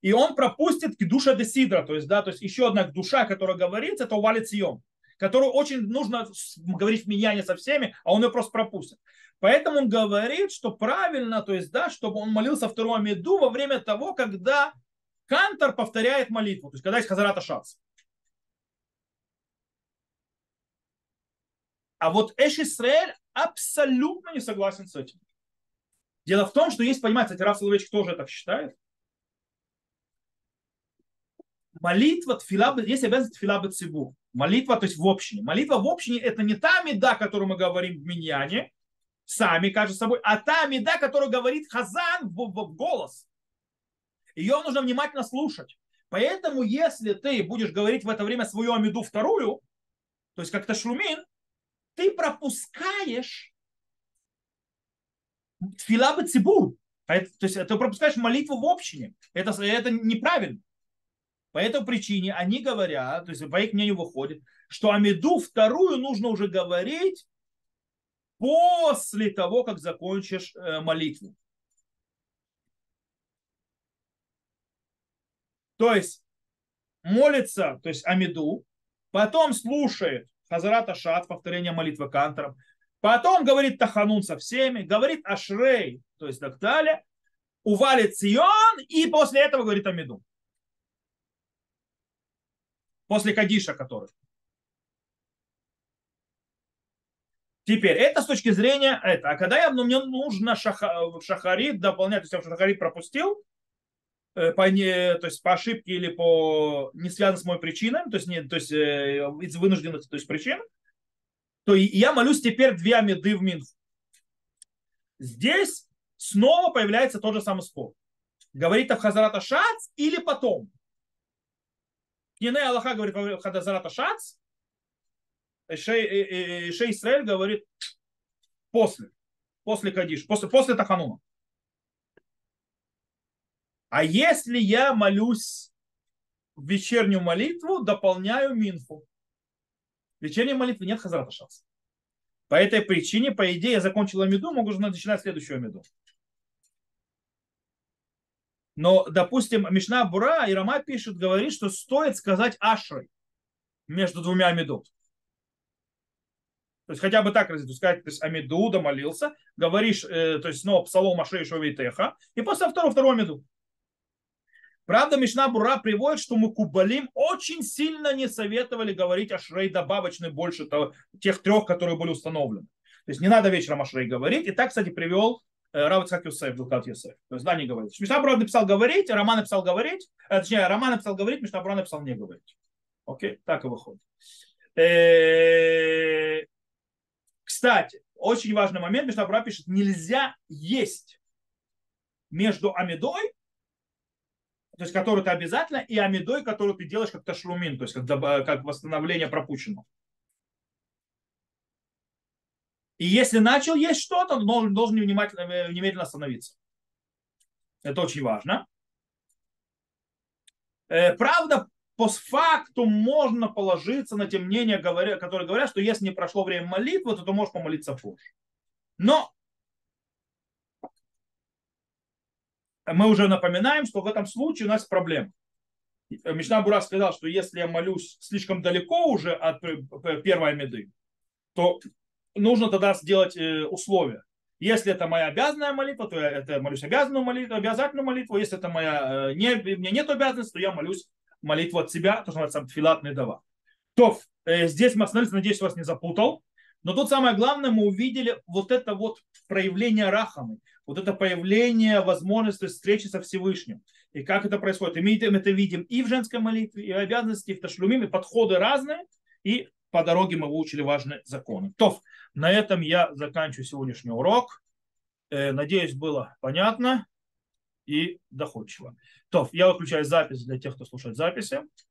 И он пропустит душа десидра, то есть, да, то есть еще одна душа, которая говорится, это увалит съем, которую очень нужно говорить в миньяне со всеми, а он ее просто пропустит. Поэтому он говорит, что правильно, то есть, да, чтобы он молился вторую Амиду во время того, когда Кантор повторяет молитву, то есть, когда есть Хазарата Шац. А вот Эш Исраэль абсолютно не согласен с этим. Дело в том, что есть, понимаете, кстати, Раф Соловейчик тоже так считает. Молитва, тфила, есть обязанность тфила цибу. Молитва, то есть в общине. Молитва в общине это не та меда, которую мы говорим в миньяне, сами, кажется собой, а та меда, которую говорит Хазан в, в, в голос. Ее нужно внимательно слушать. Поэтому, если ты будешь говорить в это время свою амиду вторую, то есть как-то шлумин, ты пропускаешь тфила бы цибур. То есть ты пропускаешь молитву в общине. Это, это неправильно. По этой причине они говорят, то есть по их мнению выходит, что Амиду вторую нужно уже говорить после того, как закончишь э, молитву. То есть молится, то есть Амиду, потом слушает Хазарата Шат, повторение молитвы кантором, Потом говорит Таханун со всеми, говорит Ашрей, то есть так далее, увалит Сион, и после этого говорит Амиду. После Кадиша, который. Теперь, это с точки зрения это. А когда я, ну, мне нужно шаха, шахарит дополнять, то есть я шахарит пропустил, э, по, не, то есть по ошибке или по не связанным с моей причиной, то есть, не, то есть э, из вынужденных то есть, причин, то я молюсь теперь две амиды в Минху. Здесь снова появляется тот же самый спор. Говорит Хазарата Шац или потом? Кнене Аллаха говорит Хазарата Шац, Шей Исраэль говорит после, после Кадиш, после, после Тахануна. А если я молюсь в вечернюю молитву, дополняю Минфу вечерней молитвы нет хазрата шац. По этой причине, по идее, я закончил меду, могу уже начинать следующую меду. Но, допустим, Мишна Бура и Рама пишет, говорит, что стоит сказать Ашрой между двумя меду. То есть хотя бы так разделить, сказать, то есть Амиду домолился, говоришь, э, то есть снова псалом Ашей Шовитеха, и после второго, второго Амиду. Правда, Мишна Бура приводит, что мы Кубалим очень сильно не советовали говорить о Шрей добавочной больше того, тех трех, которые были установлены. То есть не надо вечером о Шрей говорить. И так, кстати, привел э, Рав Ицхак Юсеф, Дулкат Юсеф. То есть да, не говорить. Мишна Бура написал говорить, Роман написал говорить, а, точнее, Роман написал говорить, Мишна Бура написал не говорить. Окей, так и выходит. Э, кстати, очень важный момент, Мишна Бура пишет, нельзя есть между Амидой то есть которую ты обязательно, и амидой, которую ты делаешь как ташлумин, то есть как, как восстановление пропущенного. И если начал есть что-то, он должен, внимательно, э, немедленно остановиться. Это очень важно. Э, правда, постфактум можно положиться на те мнения, которые говорят, что если не прошло время молитвы, то ты можешь помолиться позже. Но мы уже напоминаем, что в этом случае у нас проблема. Мишна Бура сказал, что если я молюсь слишком далеко уже от первой меды, то нужно тогда сделать э, условия. Если это моя обязанная молитва, то я это молюсь обязанную молитву, обязательную молитву. Если это моя, э, не, у меня нет обязанности, то я молюсь молитву от себя, то, что называется тфилат медова. То э, здесь мы остановились, надеюсь, вас не запутал. Но тут самое главное, мы увидели вот это вот проявление рахамы, вот это появление возможности встречи со Всевышним. И как это происходит. И мы это видим и в женской молитве, и в обязанности, и в ташлюмим, и подходы разные, и по дороге мы выучили важные законы. То, на этом я заканчиваю сегодняшний урок. Э, надеюсь, было понятно и доходчиво. То, я выключаю запись для тех, кто слушает записи.